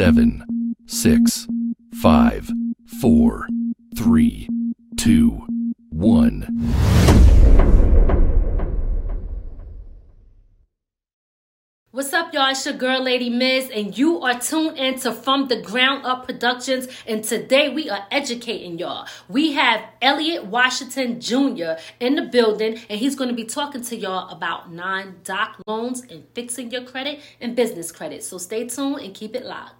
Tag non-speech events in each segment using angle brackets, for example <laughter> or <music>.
seven, six, five, four, three, two, one. What's up, y'all? It's your girl, Lady Miz, and you are tuned into From the Ground Up Productions. And today we are educating y'all. We have Elliot Washington Jr. in the building, and he's going to be talking to y'all about non doc loans and fixing your credit and business credit. So stay tuned and keep it locked.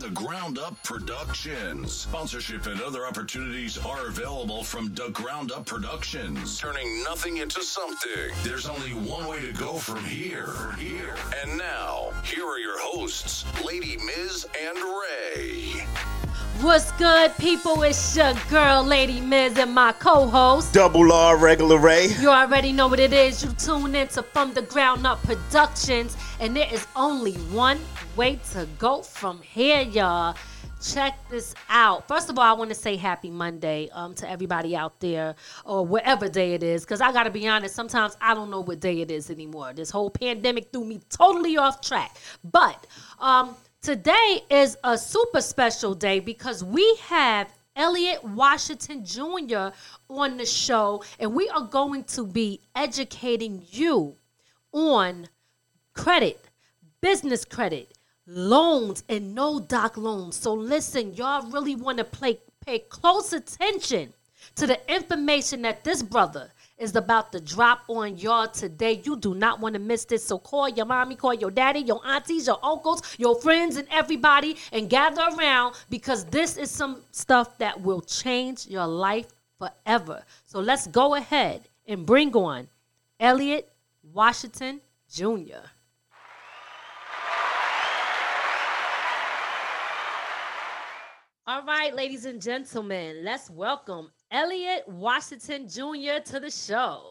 the Ground Up Productions. Sponsorship and other opportunities are available from the Ground Up Productions. Turning nothing into something. There's only one way to go from here. Here. And now, here are your hosts, Lady Miz and Ray. What's good, people? It's your girl, Lady Miz, and my co host. Double R, regular Ray. You already know what it is. You tune into From the Ground Up Productions, and there is only one way to go from here, y'all. Check this out. First of all, I want to say happy Monday um, to everybody out there, or whatever day it is, because I got to be honest, sometimes I don't know what day it is anymore. This whole pandemic threw me totally off track. But um, today is a super special day because we have Elliot Washington Jr. on the show, and we are going to be educating you on credit, business credit, loans, and no doc loans. So listen, y'all really want to play, pay close attention to the information that this brother is about to drop on y'all today. You do not want to miss this. So call your mommy, call your daddy, your aunties, your uncles, your friends, and everybody, and gather around because this is some stuff that will change your life forever. So let's go ahead and bring on Elliot Washington Jr. All right, ladies and gentlemen, let's welcome Elliot Washington Jr. to the show.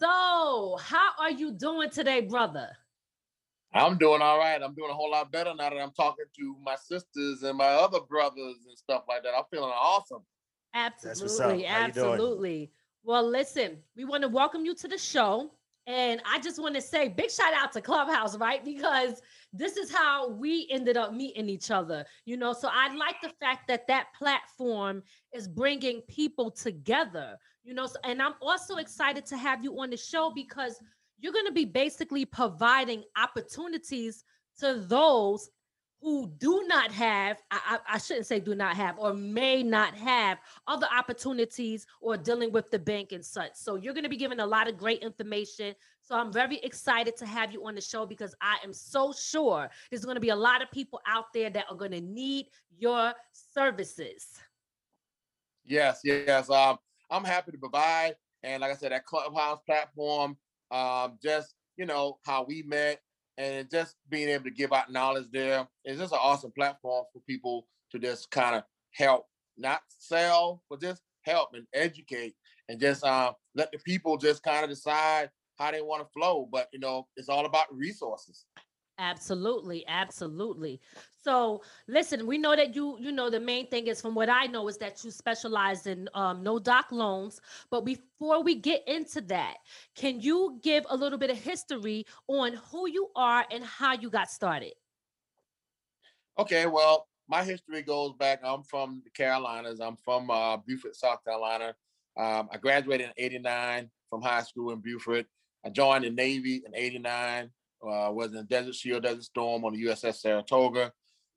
So, how are you doing today, brother? I'm doing all right. I'm doing a whole lot better now that I'm talking to my sisters and my other brothers and stuff like that. I'm feeling awesome. what's up. Absolutely, you doing? absolutely. Well, listen, we want to welcome you to the show. And I just want to say big shout out to Clubhouse, right? Because this is how we ended up meeting each other, you know. So I like the fact that that platform is bringing people together, you know. So, and I'm also excited to have you on the show because you're going to be basically providing opportunities to those who do not have I, I, shouldn't say do not have or may not have other opportunities or dealing with the bank and such so you're going to be giving a lot of great information so i'm very excited to have you on the show because i am so sure there's going to be a lot of people out there that are going to need your services Yes, yes. Um, I'm happy to provide. And like I said, that Clubhouse platform, um, just you know how we met and just being able to give out knowledge there is just an awesome platform for people to just kind of help, not sell, but just help and educate and just uh, let the people just kind of decide how they want to flow. But you know, it's all about resources. Absolutely, absolutely. So, listen, we know that you, you know, the main thing is from what I know is that you specialize in um, no doc loans. But before we get into that, can you give a little bit of history on who you are and how you got started? Okay, well, my history goes back. I'm from the Carolinas. I'm from uh, Beaufort, South Carolina. Um, I graduated in '89 from high school in Beaufort. I joined the Navy in '89. Uh, was in Desert Shield, Desert Storm on the USS Saratoga.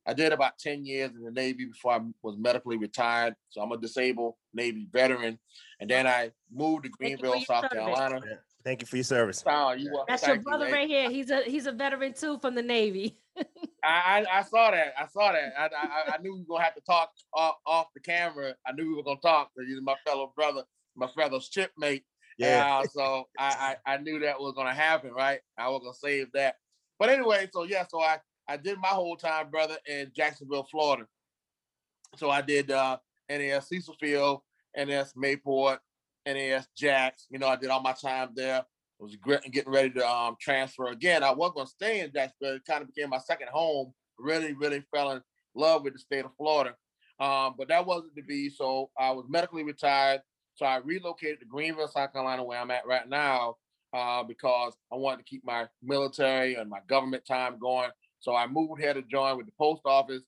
I did about 10 years in the Navy before I was medically retired. So I'm a disabled Navy veteran. And then I moved to Thank you for Greenville, South service. Carolina. Thank you for your service. Oh, you. That's your Thank you, brother Ray. right here. He's a he's a veteran too from the Navy. <laughs> I, I, I saw that. I saw that. I, I, I knew we were gonna have to talk off, off the camera. I knew we were gonna talk because he's my fellow brother, my fellow shipmate. Yeah. Uh, so I, I I knew that was gonna happen, right? I was gonna save that. But anyway, so yeah, so I I did my whole time, brother, in Jacksonville, Florida. So I did uh NAS Cecil Field, NAS Mayport, NAS Jax. You know, I did all my time there. Was getting ready to um, transfer again. I was going to stay in Jacksonville. It kind of became my second home. Really, really fell in love with the state of Florida. Um, but that wasn't to be. So I was medically retired. So I relocated to Greenville, South Carolina, where I'm at right now, uh, because I wanted to keep my military and my government time going. So I moved here to join with the post office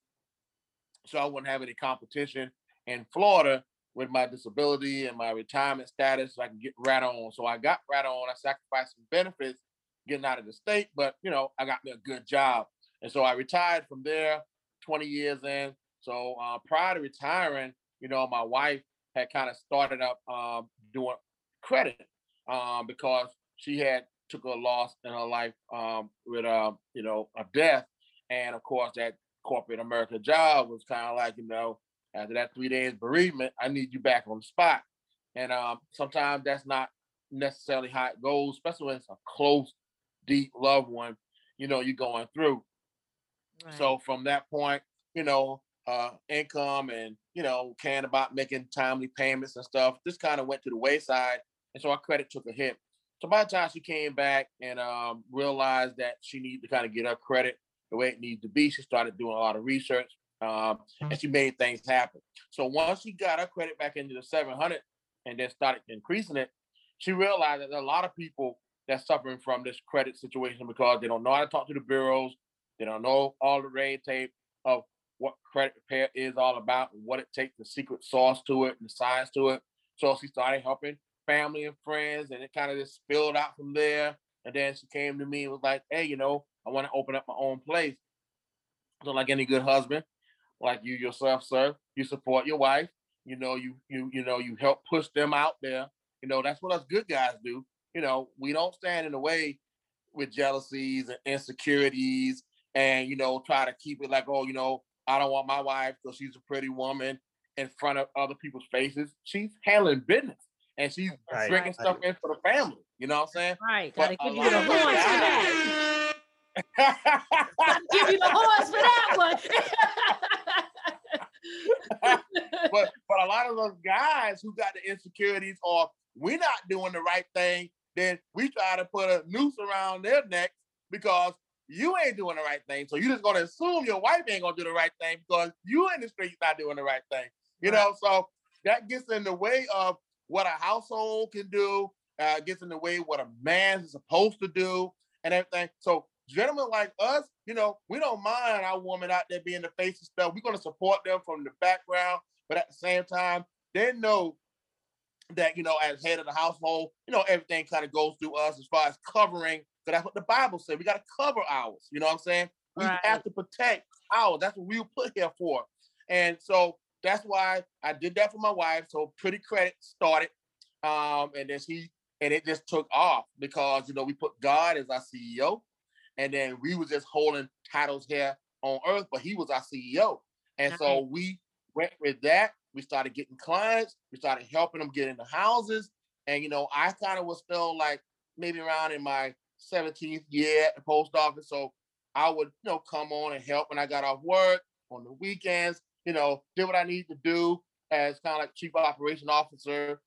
so I wouldn't have any competition in Florida with my disability and my retirement status so I can get right on. So I got right on. I sacrificed some benefits getting out of the state, but you know, I got me a good job. And so I retired from there 20 years in. So uh, prior to retiring, you know, my wife had kind of started up um, doing credit um, because she had took a loss in her life um, with, uh, you know, a death. And of course, that corporate America job was kind of like, you know, after that three days bereavement, I need you back on the spot. And um, sometimes that's not necessarily how it goes, especially when it's a close, deep loved one, you know, you're going through. Right. So from that point, you know, uh, income and, you know, caring about making timely payments and stuff, this kind of went to the wayside. And so our credit took a hit. So by the time she came back and um, realized that she needed to kind of get her credit the way it needs to be, she started doing a lot of research um, and she made things happen. So once she got her credit back into the 700 and then started increasing it, she realized that there are a lot of people that's suffering from this credit situation because they don't know how to talk to the bureaus, they don't know all the red tape of what credit repair is all about, what it takes, the secret sauce to it, and the science to it. So she started helping family and friends, and it kind of just spilled out from there. And then she came to me and was like, "Hey, you know, I want to open up my own place." So, like any good husband, like you yourself, sir. You support your wife. You know, you you you know, you help push them out there. You know, that's what us good guys do. You know, we don't stand in the way with jealousies and insecurities and you know, try to keep it like, oh, you know, I don't want my wife because she's a pretty woman in front of other people's faces. She's handling business and she's right. bringing right. stuff in for the family. You know what I'm saying? Right. Gotta give you the horns for that. Gotta give you the horns for that one. <laughs> but but a lot of those guys who got the insecurities or we're not doing the right thing, then we try to put a noose around their necks because you ain't doing the right thing. So you're just gonna assume your wife ain't gonna do the right thing because you in the streets not doing the right thing. You right. know, so that gets in the way of what a household can do, uh, gets in the way what a man is supposed to do and everything. So gentlemen like us, you know, we don't mind our woman out there being the face of stuff. We're going to support them from the background, but at the same time, they know that, you know, as head of the household, you know, everything kind of goes through us as far as covering, because that's what the Bible said. We got to cover ours. You know what I'm saying? We right. have to protect ours. That's what we were put here for. And so that's why I did that for my wife. So pretty credit started. Um, and then she and it just took off because you know we put God as our CEO and then we were just holding titles here on earth, but he was our CEO. And so we went with that. We started getting clients. We started helping them get into houses. And you know, I kind of was still like maybe around in my 17th year at the post office. So I would, you know, come on and help when I got off work on the weekends, you know, did what I need to do as kind of like chief operation officer.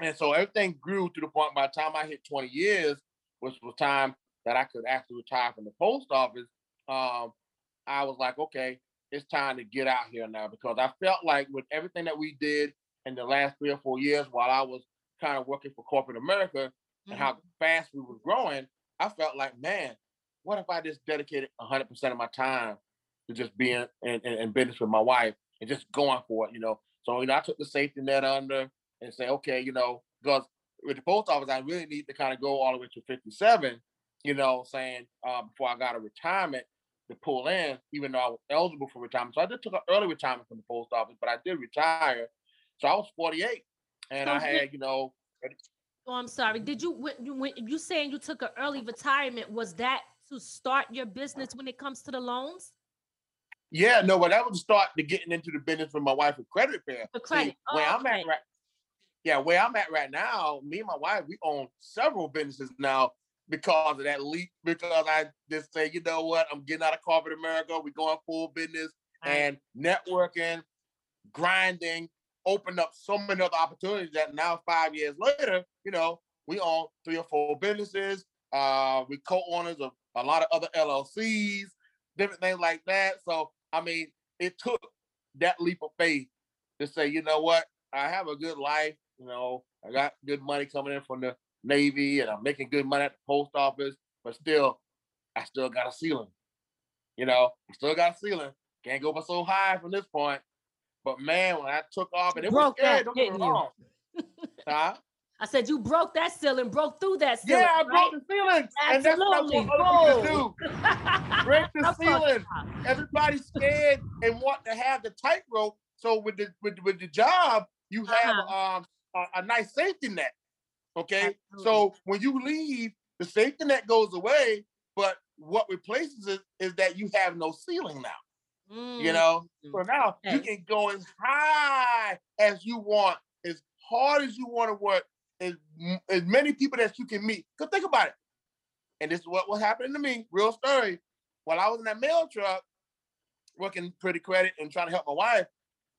And so everything grew to the point by the time I hit 20 years, which was time that I could actually retire from the post office, um, I was like, okay, it's time to get out here now because I felt like with everything that we did in the last three or four years while I was kind of working for corporate America mm-hmm. and how mm-hmm. fast we were growing, I felt like, man, what if I just dedicated 100% of my time to just being in, in, in, business with my wife and just going for it, you know? So, you know, I took the safety net under and say, okay, you know, because with the post office, I really need to kind of go all the way to 57 you know, saying uh, before I got a retirement to pull in, even though I was eligible for retirement. So I just took an early retirement from the post office, but I did retire. So I was 48, and so I had, you know. Oh, I'm sorry. Did you when, when you saying you took an early retirement? Was that to start your business when it comes to the loans? Yeah, no, but that was the start to getting into the business with my wife with credit repair. The credit. See, where Oh, I'm at right, yeah, where I'm at right now, me and my wife, we own several businesses now because of that leap. Because I just say, you know what, I'm getting out of corporate America. We're going full business Right. and networking, grinding, opened up so many other opportunities that now five years later, you know, we own three or four businesses. Uh, we co-owners of a lot of other LLCs, different things like that. So I mean, it took that leap of faith to say, you know what, I have a good life. You know, I got good money coming in from the Navy, and I'm making good money at the post office. But still, I still got a ceiling. You know, I still got a ceiling. Can't go up so high from this point. But man, when I took off, and it was Broke that, scary. Don't get didn't you? Huh? I said you broke that ceiling, broke through that ceiling. Yeah, I right? broke the ceiling, and that's what I Absolutely. want other people to do. <laughs> Break the ceiling. Everybody's scared and want to have the tightrope. So with the with, with the job, you have Uh-huh. um a, a nice safety net. Okay, Absolutely. so when you leave, the safety net goes away, but what replaces it is that you have no ceiling now. You Mm, know, so now you can go as high as you want, as hard as you want to work, as, as many people that you can meet. Because think about it. And this is what was happening to me, real story. While I was in that mail truck, working pretty credit and trying to help my wife,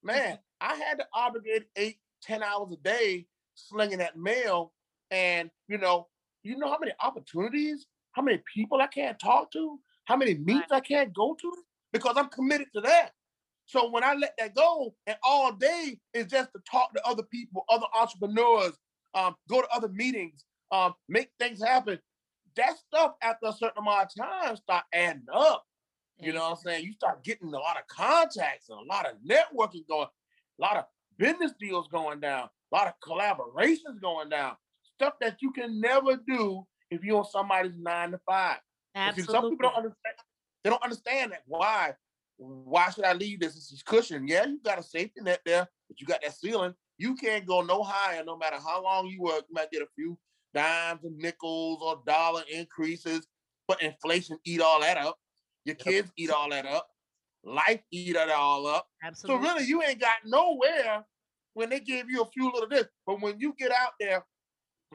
man, I had to obligate eight, ten hours a day slinging that mail. And you know, you know how many opportunities, how many people I can't talk to, how many meets I can't go to because I'm committed to that. So when I let that go, and all day is just to talk to other people, other entrepreneurs, um, go to other meetings, um, make things happen. That stuff after a certain amount of time start adding up. You know what I'm saying? You start getting a lot of contacts and a lot of networking going, a lot of business deals going down, a lot of collaborations going down. Stuff that you can never do if you're on somebody's nine to five. And see, Absolutely. some people don't understand. They don't understand that. Why? Why should I leave this? This is cushion. Yeah, you got a safety net there, but you got that ceiling. You can't go no higher, no matter how long you work. You might get a few dimes and nickels or dollar increases, but inflation eat all that up. Your kids eat all that up. Life eat it all up. Absolutely. So really, you ain't got nowhere when they give you a few little this. But when you get out there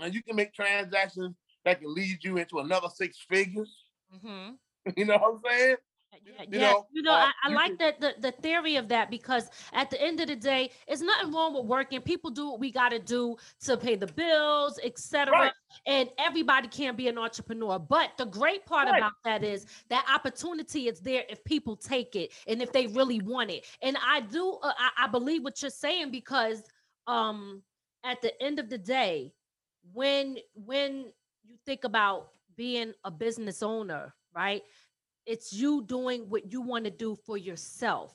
and you can make transactions that can lead you into another six figures, hmm <laughs> you know what I'm saying? Yeah, you know, you know, uh, I, I like that the, the theory of that because at the end of the day, it's nothing wrong with working. People do what we got to do to pay the bills, etc. Right. And everybody can't be an entrepreneur. But the great part Right. about that is that opportunity is there if people take it and if they really want it. And I do, uh, I, I believe what you're saying because um at the end of the day, when when you think about being a business owner, right? It's you doing what you want to do for yourself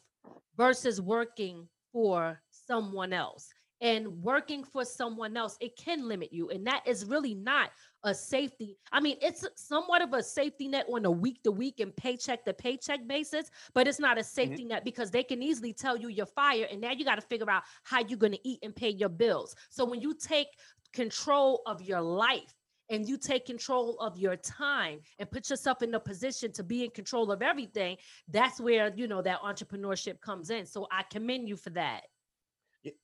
versus working for someone else. And working for someone else, it can limit you. And that is really not a safety. I mean, it's somewhat of a safety net on a week to week and paycheck to paycheck basis, but it's not a mm-hmm. safety net because they can easily tell you you're fired. And now you got to figure out how you're going to eat and pay your bills. So when you take control of your life, and you take control of your time and put yourself in a position to be in control of everything that's where you know that entrepreneurship comes in so i commend you for that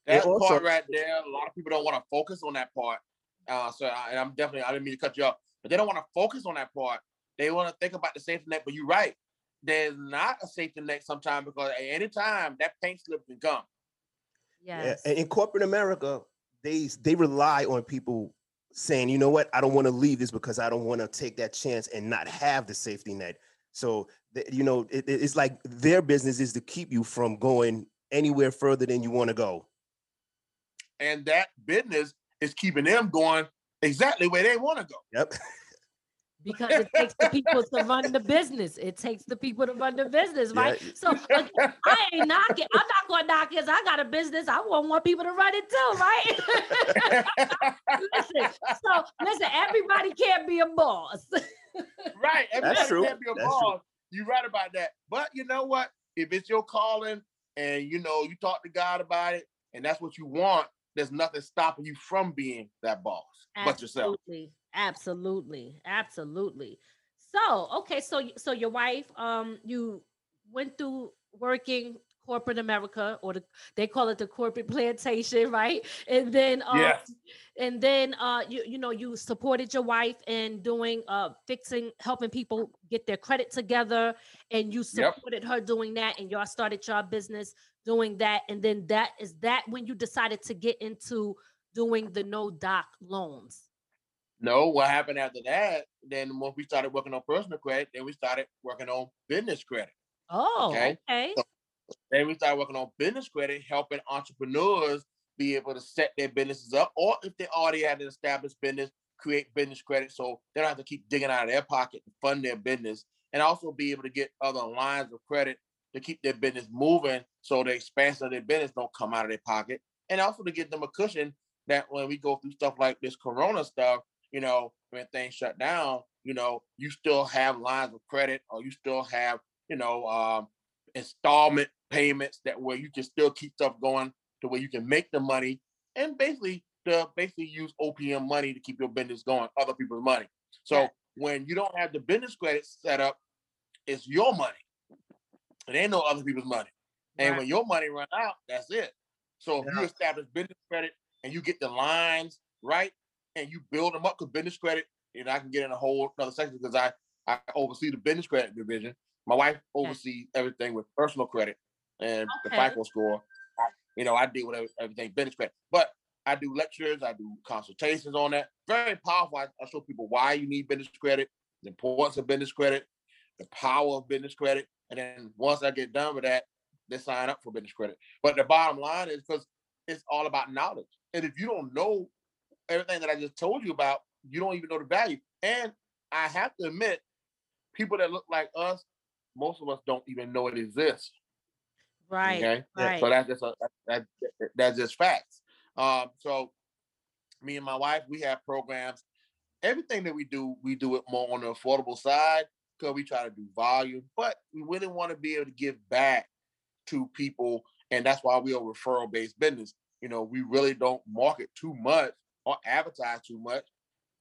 That also- part right there, a lot of people don't want to focus on that part. Uh, so I, i'm definitely, I didn't mean to cut you off, but they don't want to focus on that part. They want to think about the safety net, but you're right. There's not a safety net sometimes because at any time that paint slip can come. Yeah, and in corporate America, they they rely on people saying, you know what, I don't want to leave this because I don't want to take that chance and not have the safety net. So you know, it, it- it's like their business is to keep you from going anywhere further than you want to go. And that business is keeping them going exactly where they want to go. Yep. <laughs> because it takes the people to run the business it takes the people to run the business right Yeah. so again, i ain't knocking i'm not gonna knock it i got a business i want more people to run it too right <laughs> listen so listen everybody can't be a boss <laughs> right. Everybody true. can't be a That's true. boss. You're right about that. But you know what? If it's your calling and you know you talk to God about it and that's what you want, there's nothing stopping you from being that boss but yourself. Absolutely. Absolutely. So okay, so so your wife, um, you went through working corporate America, or the, they call it the corporate <laughs> plantation, right? And then, uh, Yes. and then, uh, you you know, you supported your wife in doing, uh, fixing, helping people get their credit together, and you Yep. supported her doing that, and y'all started your business doing that, and then that is that when you decided to get into doing the no doc loans. No, what happened after that? Then once we started working on personal credit, then we started working on business credit. Oh, Okay. okay. So- Then we started working on business credit, helping entrepreneurs be able to set their businesses up, or if they already had an established business, create business credit so they don't have to keep digging out of their pocket to fund their business, and also be able to get other lines of credit to keep their business moving so the expansion of their business don't come out of their pocket, and also to give them a cushion that when we go through stuff like this corona stuff, you know, when things shut down, you know, you still have lines of credit or you still have, you know, um, installment payments that where you can still keep stuff going to where you can make the money and basically to basically use OPM money to keep your business going, other people's money. So Yeah. when you don't have the business credit set up, it's your money. It ain't no other people's money. And Right. when your money run out, that's it. So if you establish business credit and you get the lines right and you build them up because business credit, and I can get in a whole other section because I, I oversee the business credit division. My wife hmm. oversees everything with personal credit and the Okay. FICO score. I- you know, I deal with everything business credit. But I do lectures, I do consultations on that. Very powerful. I, I show people why you need business credit, the importance of business credit, the power of business credit. And then once I get done with that, they sign up for business credit. But the bottom line is because it's all about knowledge. And if you don't know everything that I just told you about, you don't even know the value. And I have to admit, people that look like us, most of us don't even know it exists. Right. Okay. right. So that's just a, that, that- that's just facts. Um, so me and my wife, we have programs. Everything that we do, we do it more on the affordable side because we try to do volume, but we really want to be able to give back to people, and that's why we are a referral based business. You know, we really don't market too much or advertise too much.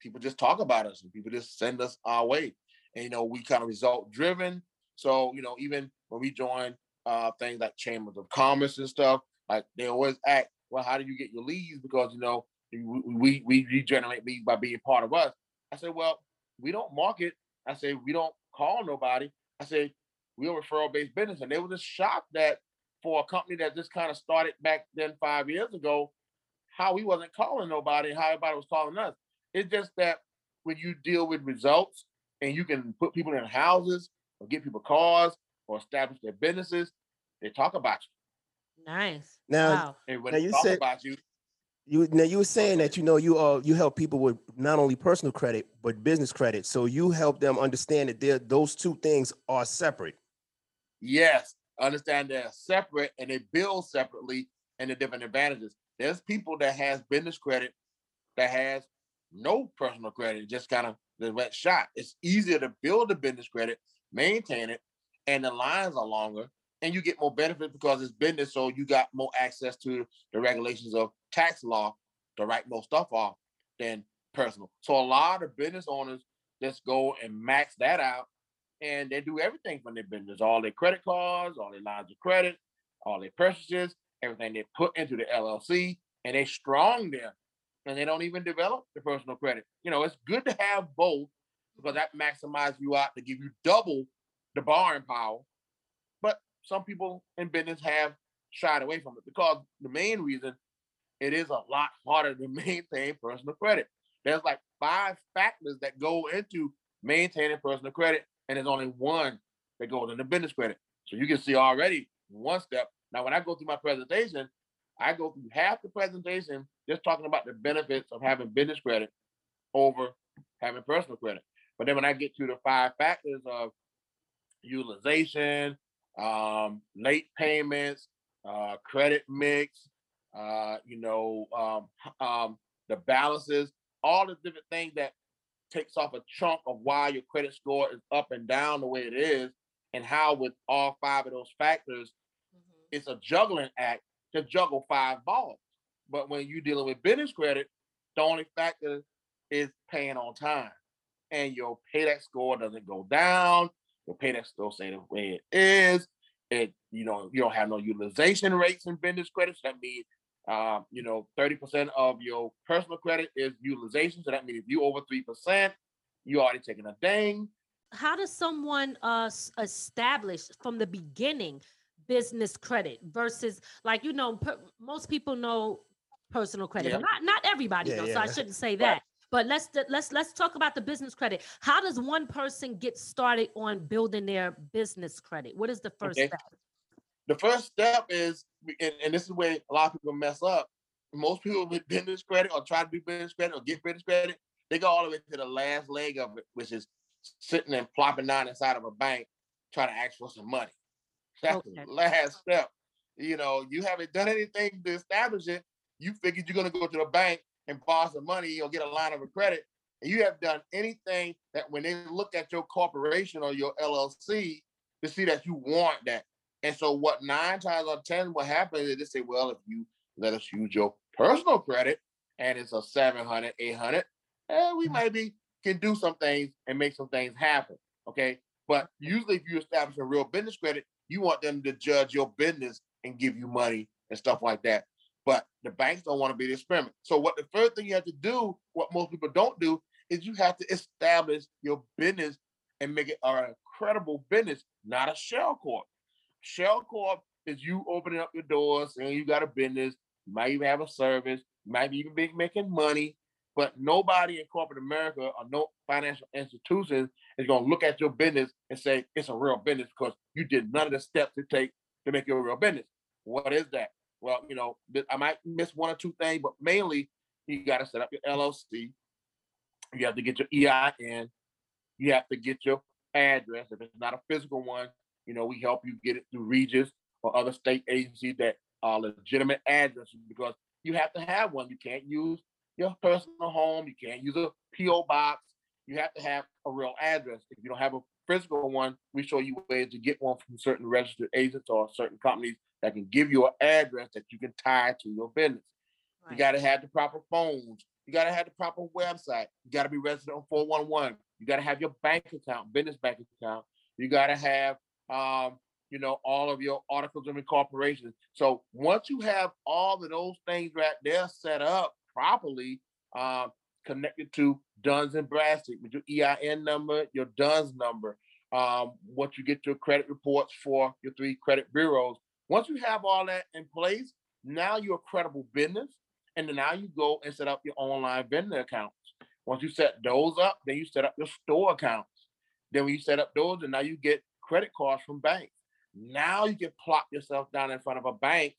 People just talk about us, and people just send us our way. And you know, we kind of result driven. So you know, even when we join uh, things like chambers of commerce and stuff, like they always ask, well, how do you get your leads? Because you know, we we, regenerate leads by being part of us. I said, well, we don't market. I say we don't call nobody. I say we're a referral based business, and they were just shocked that for a company that just kind of started back then five years ago, how we wasn't calling nobody, how everybody was calling us. It's just that when you deal with results and you can put people in houses or get people cars or establish their businesses, they talk about you. Nice. Now, wow. When Now you talk said- about you, You now you were saying that you know you uh you help people with not only personal credit but business credit. So you help them understand that they're those two things are separate. yes, understand they're separate and they build separately and the different advantages. There's people that has business credit that has no personal credit, just kind of the wet shot. It's easier to build a business credit, maintain it, and the lines are longer, and you get more benefits because it's business, so you got more access to the regulations of tax law to write more stuff off than personal. So a lot of business owners just go and max that out and they do everything from their business, all their credit cards, all their lines of credit, all their purchases, everything they put into the LLC, and they strong there. And they don't even develop the personal credit. You know, it's good to have both because that maximizes you out to give you double the borrowing power. But some people in business have shied away from it because the main reason it is a lot harder to <laughs> maintain personal credit. There's like five factors that go into maintaining personal credit, and there's only one that goes into business credit. So you can see already one step. Now, when I go through my presentation, I go through half the presentation just talking about the benefits of having business credit over having personal credit. But then when I get to the five factors of utilization, um, late payments, uh, credit mix, uh, you know, um, um, the balances, all the different things that takes off a chunk of why your credit score is up and down the way it is, and how with all five of those factors. It's a juggling act to juggle five balls. But when you're dealing with business credit, the only factor is paying on time. and your paydex score doesn't go down. Your paydex still stays the way it is. It you know you don't have no utilization rates in business credits. That means um, you know 30% of your personal credit is utilization. So that means if you over three percent, you already taking a ding. How does someone uh establish from the beginning business credit versus like you know per, most people know personal credit, yeah. not not everybody yeah, knows. Yeah. So I shouldn't say that. But let's let's let's talk about the business credit. How does one person get started on building their business credit? What is the first okay. step? The first step is, and, and, this is where a lot of people mess up. Most people with business credit or try to do business credit or get business credit, they go all the way to the last leg of it, which is sitting and plopping down inside of a bank trying to ask for some money. That's okay. the last step. You know, you haven't done anything to establish it. You figured you're going to go to the bank and borrow some money or get a line of credit, and you have done anything that when they look at your corporation or your LLC to see that you want that. And so, what nine times out of ten, what happens is they say, well, if you let us use your personal credit and it's a 700, 800, eh, we mm. maybe can do some things and make some things happen. Okay. But usually, if you establish a real business credit, you want them to judge your business and give you money and stuff like that. But the banks don't want to be the experiment. So what the first thing you have to do, what most people don't do, is you have to establish your business and make it a credible business, not a shell corp. Shell corp is you opening up your doors and you got a business. You might even have a service. You might even be making money. But nobody in corporate America or no financial institutions is going to look at your business and say it's a real business because you did none of the steps to take to make it a real business. What is that? well, you know, I might miss one or two things, but mainly you got to set up your LLC. You have to get your EIN. You have to get your address. If it's not a physical one, you know, we help you get it through Regis or other state agencies that are legitimate addresses because you have to have one. You can't use your personal home. You can't use a PO box. You have to have a real address. If you don't have a physical one, we show you ways to get one from certain registered agents or certain companies that can give you an address that you can tie to your business. Right. You got to have the proper phones. You got to have the proper website. You got to be resident on 411. You got to have your bank account, business bank account. You got to have, um, you know, all of your articles of incorporation. So once you have all of those things right there set up properly, um, connected to Duns and Bradstreet with your EIN number, your Duns number, um, what you get your credit reports for your three credit bureaus, once you have all that in place, now you're a credible business. And then now you go and set up your online vendor accounts. Once you set those up, then you set up your store accounts. Then when you set up those, and now you get credit cards from banks. Now you can plop yourself down in front of a bank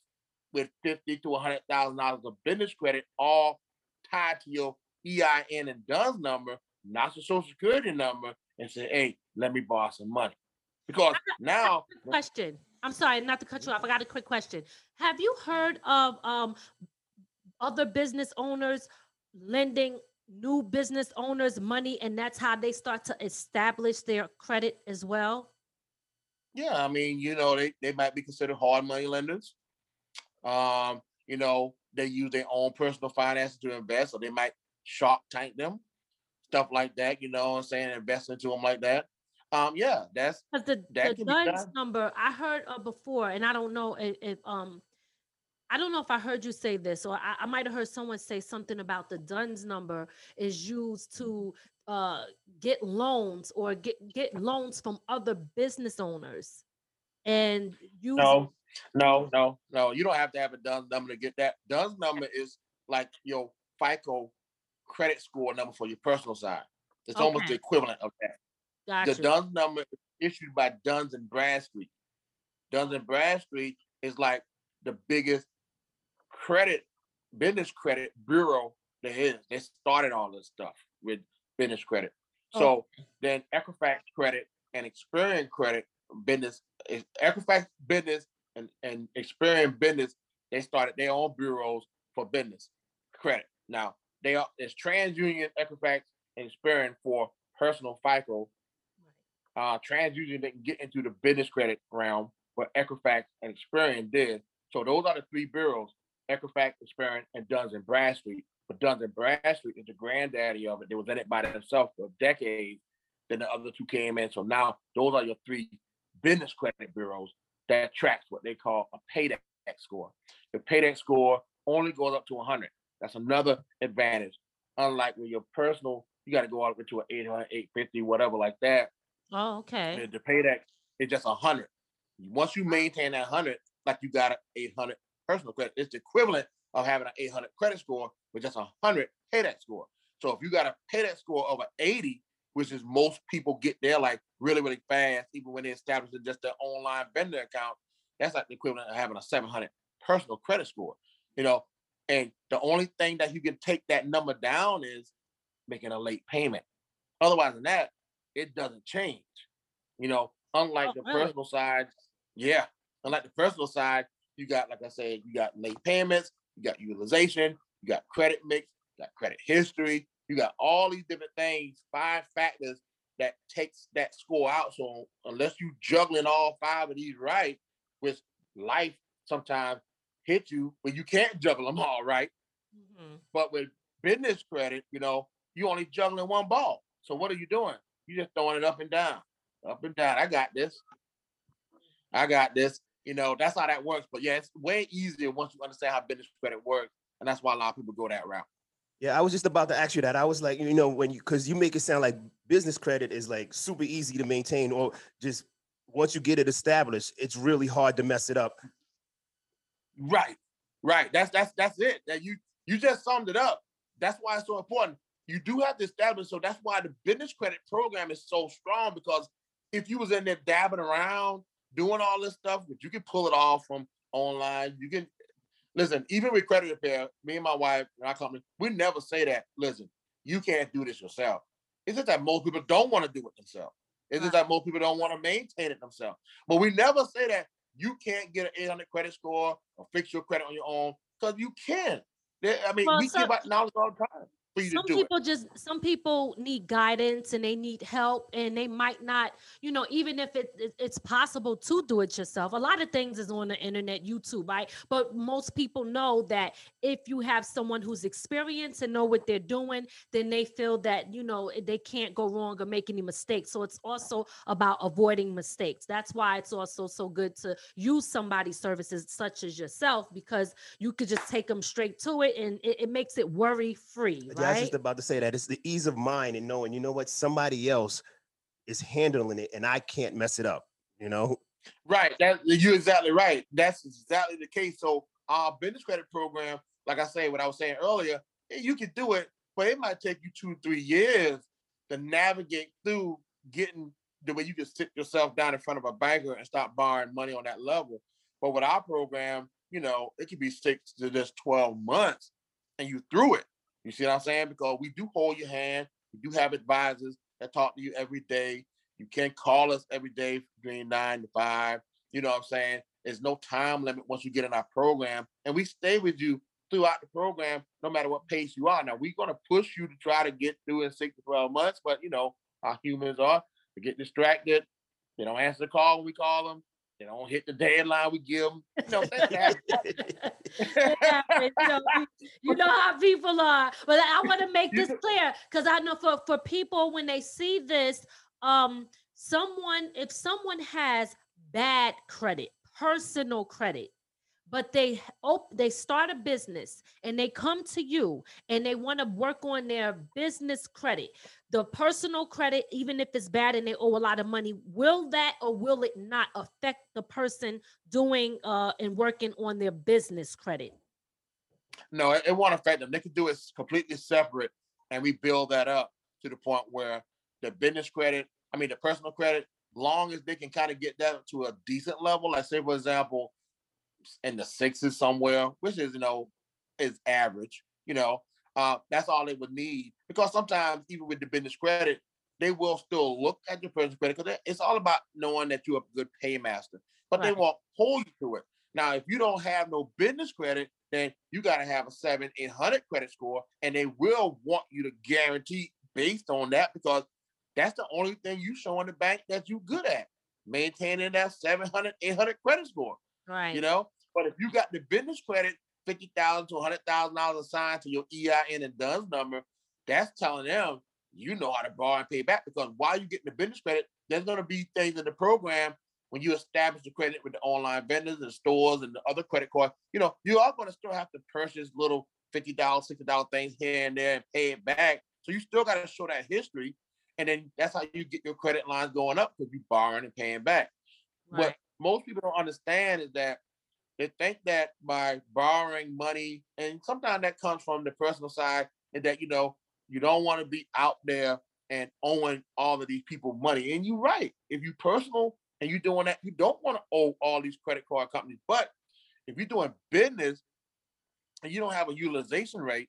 with fifty to hundred thousand dollars of business credit, all tied to your EIN and DUNS number, not your social security number, and say, "Hey, let me borrow some money." Because now, question: I'm sorry, not to cut you off. I got a quick question. Have you heard of um other business owners lending new business owners money and that's how they start to establish their credit as well? Yeah, I mean, you know, they, they might be considered hard money lenders. Um, you know, they use their own personal finances to invest, or they might shark tank them, stuff like that, you know what I'm saying, invest into them like that. Um, yeah, that's because the that the DUNS number I heard uh, before, and I don't know if, if, um I don't know if I heard you say this, or I, I might have heard someone say something about the DUNS number is used to uh get loans or get get loans from other business owners, and you no, no, no, no. You don't have to have a DUNS number to get that. DUNS number is like your FICO credit score number for your personal side. It's okay. almost the equivalent of that. Gotcha. The Duns number is issued by Duns and Bradstreet. Duns and Bradstreet is like the biggest credit business credit bureau there is. They started all this stuff with business credit. Oh. So then Equifax credit and Experian credit business, Equifax business and, and Experian business, they started their own bureaus for business credit. Now they are it's TransUnion, Equifax, and Experian for personal FICO uh, TransUnion didn't get into the business credit realm, but Equifax and Experian did. So those are the three bureaus: Equifax, Experian, and Duns and Bradstreet. but Dun and Bradstreet is the granddaddy of it. They was in it by themselves for decades. Then the other two came in. So now those are your three business credit bureaus that tracks what they call a paydex score. The paydex score only goes up to 100. That's another advantage. Unlike with your personal, you got to go all the way to an 800, 850, whatever like that. Oh, okay. The paydex is just 100. Once you maintain that 100, like you got an 800 personal credit, it's the equivalent of having an 800 credit score with just a 100 paydex score. So if you got a paydex score of an 80, which is most people get there like really, really fast, even when they establish just their online vendor account, that's like the equivalent of having a 700 personal credit score, you know. And the only thing that you can take that number down is making a late payment. Otherwise than that, it doesn't change. You know, unlike oh, the really? personal side, yeah. Unlike the personal side, you got, like I said, you got late payments, you got utilization, you got credit mix, you got credit history, you got all these different things, five factors that takes that score out. So unless you juggling all five of these right, which life sometimes hit you when you can't juggle them all right. mm-hmm. But with business credit, you know, you only juggling one ball. So what are you doing? You just throwing it up and down, up and down. I got this. I got this. You know, that's how that works. But yeah, it's way easier once you understand how business credit works. And that's why a lot of people go that route. Yeah, I was just about to ask you that. I was like, you know, when you because you make it sound like business credit is like super easy to maintain, or just once you get it established, it's really hard to mess it up. Right, right. That's that's that's it. That you you just summed it up. That's why it's so important. You do have to establish. So that's why the business credit program is so strong because if you was in there dabbing around doing all this stuff, but you can pull it off from online. You can listen, even with credit repair, me and my wife and our company, we never say that, listen, you can't do this yourself. It's just that most people don't want to do it themselves. It's just that most people don't want to maintain it themselves. But we never say that you can't get an 800 credit score or fix your credit on your own because you can. I mean, well, we so, give out knowledge all the time some people it. just some people need guidance and they need help and they might not you know even if it, it, it's possible to do it yourself a lot of things is on the internet youtube right but most people know that if you have someone who's experienced and know what they're doing then they feel that you know they can't go wrong or make any mistakes so it's also about avoiding mistakes that's why it's also so good to use somebody's services such as yourself because you could just take them straight to it and it, it makes it worry free right? I was just about to say that it's the ease of mind and knowing, you know what, somebody else is handling it and I can't mess it up, you know? Right. That you're exactly right. That's exactly the case. So our business credit program, like I say, what I was saying earlier, you can do it, but it might take you two, three years to navigate through getting the way you can sit yourself down in front of a banker and start borrowing money on that level. But with our program, you know, it could be six to just 12 months and you through it. You see what I'm saying? Because we do hold your hand. We do have advisors that talk to you every day. You can call us every day between nine to five. You know what I'm saying? There's no time limit once you get in our program. And we stay with you throughout the program, no matter what pace you are. Now, we're going to push you to try to get through in six to 12 months, but you know, how humans are. They get distracted. They don't answer the call when we call them. They don't hit the deadline we give them. You know, you, know you know how people are. But I want to make this <laughs> clear because I know for, for people when they see this, um, someone if someone has bad credit, personal credit, but they op- they start a business and they come to you and they want to work on their business credit. The personal credit even if it's bad and they owe a lot of money will that or will it not affect the person doing uh and working on their business credit? No it, won't affect them. They can do it completely separate and we build that up to the point where the business credit i mean the personal credit long as they can kind of get that to a decent level like say for example in the sixes somewhere, which is you know is average. You know, uh, that's all they would need because sometimes even with the business credit, they will still look at your personal credit because it's all about knowing that you're a good paymaster, but right. they won't hold you to it. Now, if you don't have no business credit, then you got to have a seven, eight hundred credit score, and they will want you to guarantee based on that because that's the only thing you show in the bank that you're good at maintaining that 700, 800 credit score. Right. You know, but if you got the business credit fifty thousand to hundred thousand dollars assigned to your EIN and DUNS number, that's telling them you know how to borrow and pay back because while you're getting the business credit, there's going to be things in the program when you establish the credit with the online vendors and stores and the other credit cards. You know, you are going to still have to purchase little fifty dollars, sixty dollar things here and there and pay it back. So you still got to show that history, and then that's how you get your credit lines going up because you're borrowing and paying back. Right. What most people don't understand is that they think that by borrowing money, and sometimes that comes from the personal side, and that you know you don't want to be out there and owing all of these people money. And you're right. If you personal and you're doing that, you don't want to owe all these credit card companies. But if you're doing business and you don't have a utilization rate,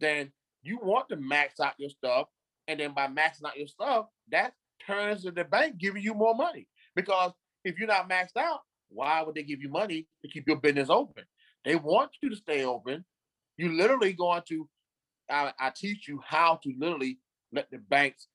then you want to max out your stuff. And then by maxing out your stuff, that turns to the bank giving you more money. Because if you're not maxed out, why would they give you money to keep your business open? They want you to stay open. You literally going to, I, I teach you how to literally let the banks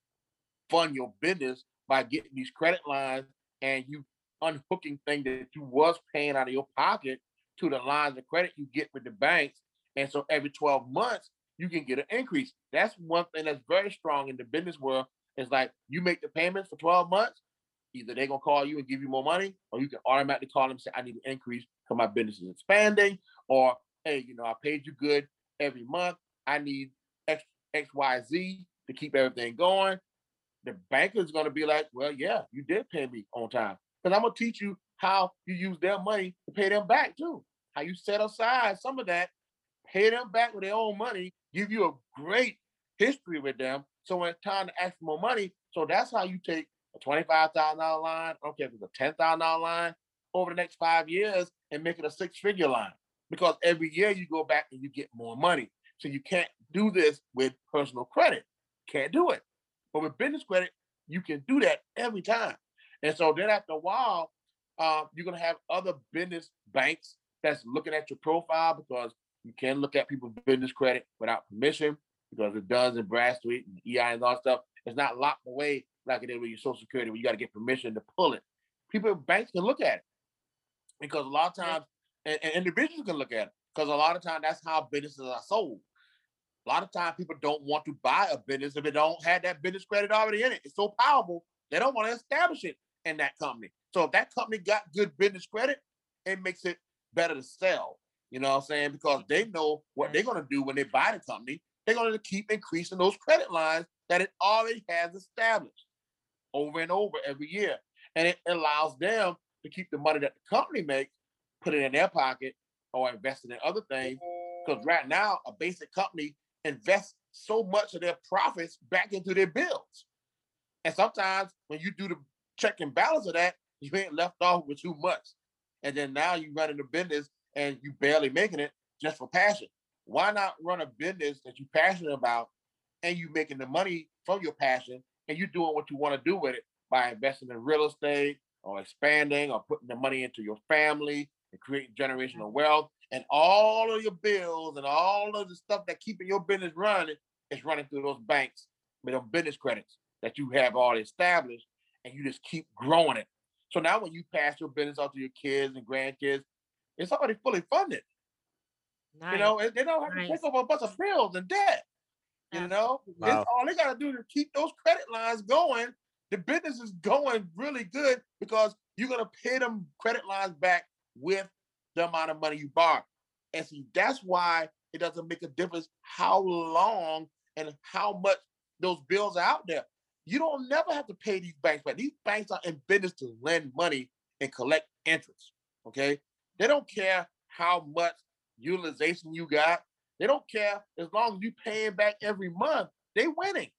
fund your business by getting these credit lines and you unhooking things that you was paying out of your pocket to the lines of credit you get with the banks. And so every 12 months, you can get an increase. That's one thing that's very strong in the business world. It's like you make the payments for 12 months, either they're gonna call you and give you more money, or you can automatically call them and say, I need an increase because my business is expanding, or hey, you know, I paid you good every month. I need X, Y, Z to keep everything going. The banker is gonna be like, Well, yeah, you did pay me on time. Because I'm gonna teach you how you use their money to pay them back too. How you set aside some of that, pay them back with their own money, give you a great history with them. So when it's time to ask for more money, so that's how you take a twenty-five thousand dollar line, I don't care if it's a ten thousand dollar line, over the next five years and make it a six-figure line. Because every year you go back and you get more money. So you can't do this with personal credit. Can't do it. But with business credit, you can do that every time. And so then after a while, uh, you're gonna have other business banks that's looking at your profile because you can look at people's business credit without permission because it Dun and Bradstreet and EI and all that stuff. It's not locked away like it is with your Social Security where you got to get permission to pull it. People, banks can look at it because a lot of times, and, and individuals can look at it because a lot of times that's how businesses are sold. A lot of times people don't want to buy a business if it don't have that business credit already in it. It's so powerful, they don't want to establish it in that company. So if that company got good business credit, it makes it better to sell. You know what I'm saying? Because they know what they're going to do when they buy the company. They're going to keep increasing those credit lines that it already has established over and over every year. And it allows them to keep the money that the company makes, put it in their pocket or invest it in other things. Because right now, a basic company invests so much of their profits back into their bills. And sometimes when you do the check and balance of that, you ain't left off with too much. And then now you running a business and you barely making it just for passion. Why not run a business that you're passionate about and you making the money from your passion and you're doing what you want to do with it by investing in real estate or expanding or putting the money into your family and creating mm-hmm. generational wealth and all of your bills and all of the stuff that keeping your business running is running through those banks with those business credits that you have already established and you just keep growing it. So now when you pass your business off to your kids and grandkids, it's already fully funded. Nice. You know, they don't have nice. to take over a bunch of bills and debt. You know, wow. it's all they got to do to keep those credit lines going. The business is going really good because you're gonna pay them credit lines back with the amount of money you borrow. And see, that's why it doesn't make a difference how long and how much those bills are out there. You don't never have to pay these banks back. These banks are in business to lend money and collect interest. Okay. They don't care how much utilization you got. They don't care as long as you paying back every month. They winning.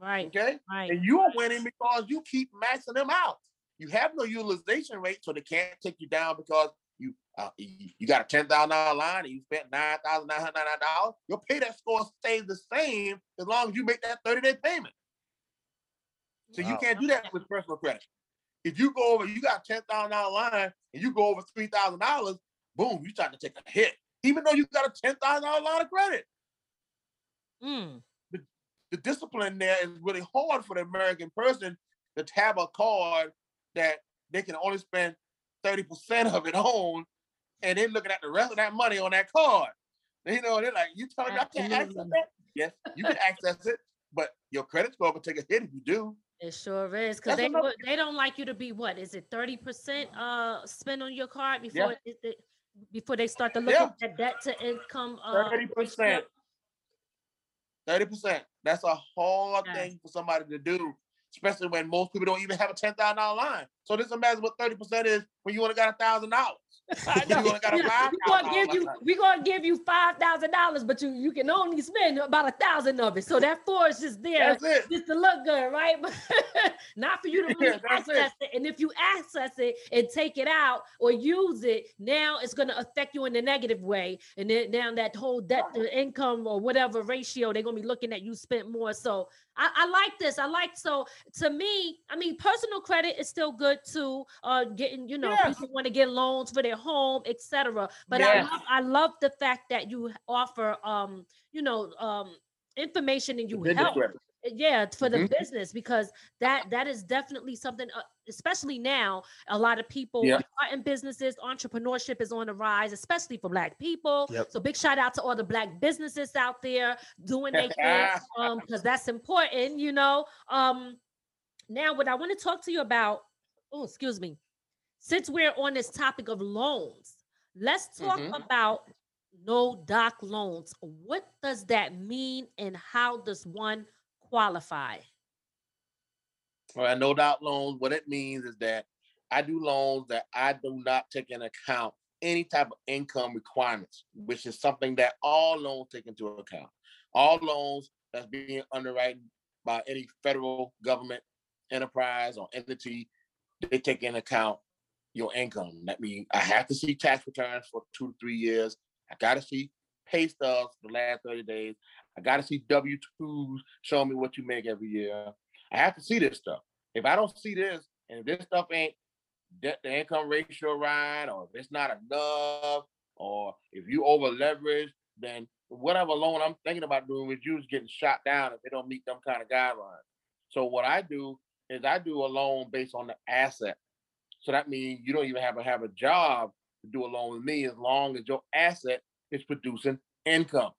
Right. Okay. Right. And you're winning because you keep maxing them out. You have no utilization rate, so they can't take you down because you uh, you got a ten thousand dollar line and you spent nine thousand nine hundred nine dollars. Your payback score stays the same as long as you make that thirty day payment. So wow. you can't do that with personal credit. If you go over, you got ten thousand dollar line and you go over three thousand dollars, boom, you start to take a hit, even though you got a ten thousand dollar line of credit. Mm. The, the discipline there is really hard for the American person to have a card that they can only spend 30% of it on and then looking at the rest of that money on that card. You know, they're like, you telling me I can't access that? Yes, you can access it, but your credit score can take a hit if you do. It sure is because they they don't like you to be what is it thirty percent uh spend on your card before yeah. it, it, before they start to look yeah. at debt to income. Uh, thirty percent. Thirty percent. That's a hard yes. thing for somebody to do especially when most people don't even have a ten thousand dollar line. So this imagine what thirty percent is when you only got a thousand dollars. <laughs> we gonna give you we gonna give you five thousand dollars, but you you can only spend about a thousand of it. So that four is just there just to look good, right? But <laughs> not for you to <laughs> really yeah, access it. it. And if you access it and take it out or use it, now it's gonna affect you in a negative way. And then now that whole debt to income or whatever ratio, they're gonna be looking at you spent more. So I, I, like this. I like so to me, I mean, personal credit is still good too. Uh getting, you know, yes. people want to get loans for their home, etc. But yes. I love I love the fact that you offer um, you know, um information and you help. Yeah for the mm-hmm. business because that that is definitely something uh, especially now a lot of people yeah. are in businesses entrepreneurship is on the rise especially for black people yep. so big shout out to all the black businesses out there doing their thing <laughs> um because that's important you know um now what i want to talk to you about oh excuse me since we're on this topic of loans let's talk mm-hmm. about no doc loans what does that mean and how does one qualify? All right, no doc loans. What it means is that I do loans that I do not take into account any type of income requirements, which is something that all loans take into account. All loans that's being underwritten by any federal government enterprise or entity, they take into account your income. That means I have to see tax returns for two to three years. I got to see pay stubs for the last 30 days. I got to see W 2s showing me what you make every year. I have to see this stuff. If I don't see this, and if this stuff ain't to income ratio right, or if it's not enough, or if you over leverage, then whatever loan I'm thinking about doing with you is getting shot down if they don't meet them kind of guidelines. So what I do is I do a loan based on the asset. So that means you don't even have to have a job to do a loan with me as long as your asset is producing income.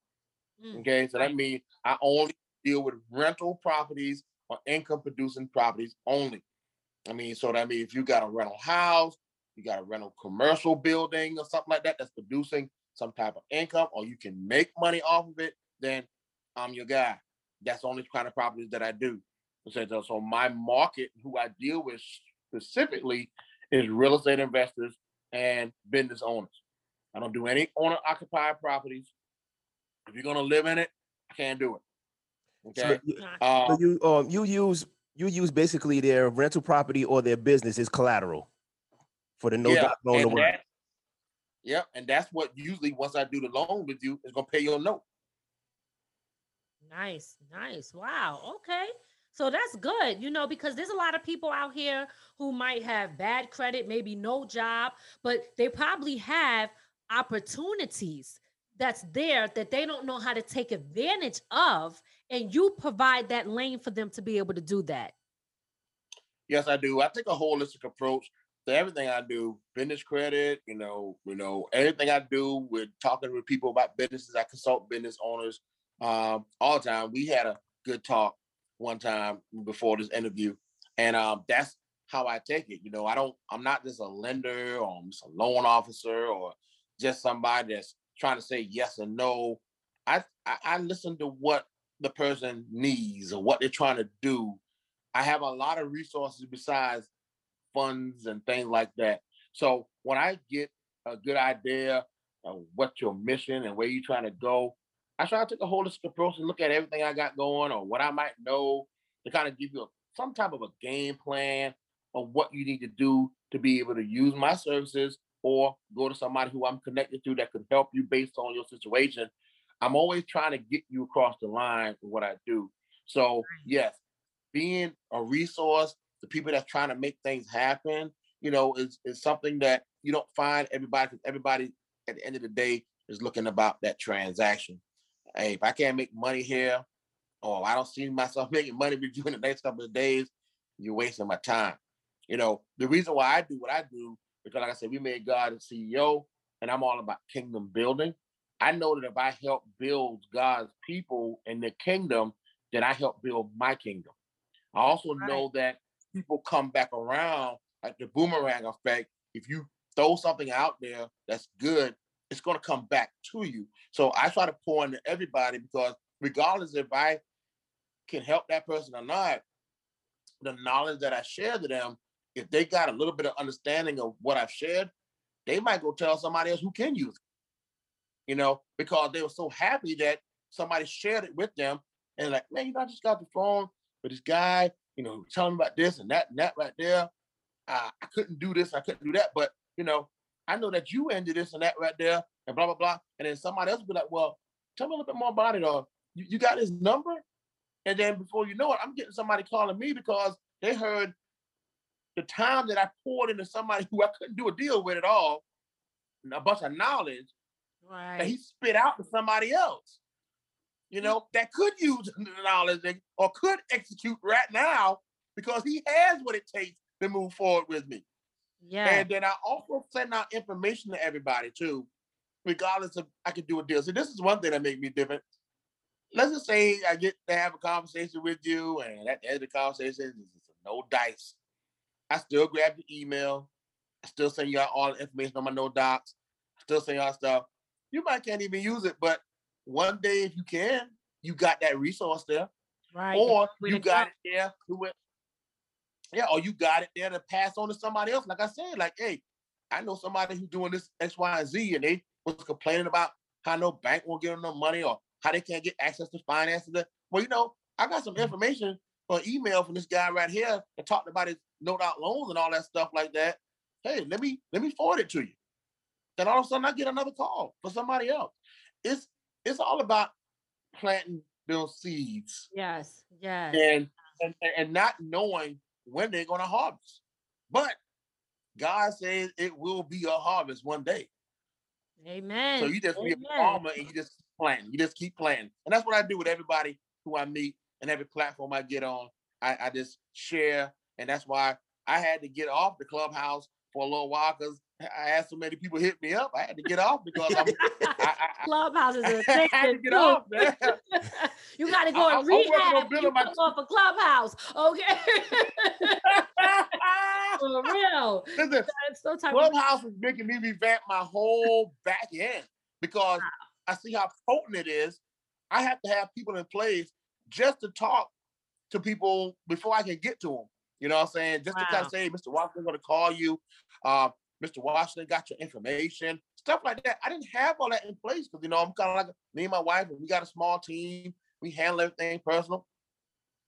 Mm. Okay, so that means I only deal with rental properties or income producing properties only. I mean, so that means if you got a rental house, you got a rental commercial building or something like that that's producing some type of income, or you can make money off of it, then I'm your guy. That's the only kind of properties that I do. So, so my market, who I deal with specifically, is real estate investors and business owners. I don't do any owner occupied properties. If you're gonna live in it, I can't do it. Okay. So, uh, so you um you use you use basically their rental property or their business as collateral for the no yeah, loan to work. Yep, and that's what usually once I do the loan with you is gonna pay your note. Nice, nice. Wow. Okay. So that's good, you know, because there's a lot of people out here who might have bad credit, maybe no job, but they probably have opportunities that's there that they don't know how to take advantage of and you provide that lane for them to be able to do that. Yes i do. I take a holistic approach to everything i do business credit you know you know everything i do with talking with people about businesses. I consult business owners um, all the time. We had a good talk one time before this interview and um, that's how i take it. You know i don't i'm not just a lender or i'm just a loan officer or just somebody that's trying to say yes or no. I, I, I listen to what the person needs or what they're trying to do. I have a lot of resources besides funds and things like that. So when I get a good idea of what your mission and where you're trying to go, I try to take a holistic approach and look at everything I got going or what I might know to kind of give you a, some type of a game plan of what you need to do to be able to use my services or go to somebody who I'm connected to that could help you based on your situation. I'm always trying to get you across the line with what I do. So yes, being a resource to people that's trying to make things happen, you know, is, is something that you don't find everybody because everybody at the end of the day is looking about that transaction. Hey, if I can't make money here, or I don't see myself <laughs> making money with you in the next couple of days, you're wasting my time. You know, the reason why I do what I do because like I said, we made God a CEO. and I'm all about kingdom building. I know that if I help build God's people in the kingdom, then I help build my kingdom. I also right. know that people come back around like the boomerang effect. If you throw something out there that's good, it's going to come back to you. So I try to pour into everybody because regardless if I can help that person or not, the knowledge that I share to them, if they got a little bit of understanding of what I've shared, they might go tell somebody else who can use it. You know, because they were so happy that somebody shared it with them and like, man, you know, I just got the phone with this guy, you know, telling me about this and that and that right there. Uh, I couldn't do this, I couldn't do that, but you know, I know that you ended this and that right there, and blah blah blah. And then somebody else will be like, well, tell me a little bit more about it, or you, you got his number? And then before you know it, I'm getting somebody calling me because they heard the time that I poured into somebody who I couldn't do a deal with at all, a bunch of knowledge right. that he spit out to somebody else. You know, that could use the knowledge or could execute right now because he has what it takes to move forward with me. Yeah. And then I also send out information to everybody too, regardless of I can do a deal. So this is one thing that make me different. Let's just say I get to have a conversation with you, and at the end of the conversation, it's no dice. I still grab the email. I still send you out all the information on my no docs. I still send y'all stuff. You might can't even use it, but one day if you can, you got that resource there. Right. Or you got it there to it yeah, or you got it there to pass on to somebody else. Like I said, like, hey, I know somebody who's doing this X, Y, and Z, and they was complaining about how no bank won't give them no money or how they can't get access to finances. Well, you know, I got some mm-hmm. information or email from this guy right here that talked about his no doc loans and all that stuff like that. Hey, let me let me forward it to you. Then all of a sudden I get another call for somebody else. It's it's all about planting those seeds. Yes, yes. And and, and not knowing when they're going to harvest. But God says it will be a harvest one day. Amen. So you just Amen. be a farmer and you just plant. You just keep planting. And that's what I do with everybody who I meet and every platform I get on. I, I just share. And that's why I had to get off the clubhouse for a little while because I had so many people hit me up. I had to get off because I'm, I, I, Clubhouse is a <laughs> I had to get off, man. <laughs> you got to go I, and rehab. You come off a Clubhouse, okay? <laughs> For real. Listen, so Clubhouse is making me revamp my whole back end because wow. I see how potent it is. I have to have people in place just to talk to people before I can get to them. You know what I'm saying? Just wow. to kind of say, Mr. Washington's going to call you. Uh, Mr. Washington got your information, stuff like that. I didn't have all that in place because, you know, I'm kind of like me and my wife, we got a small team. We handle everything personal.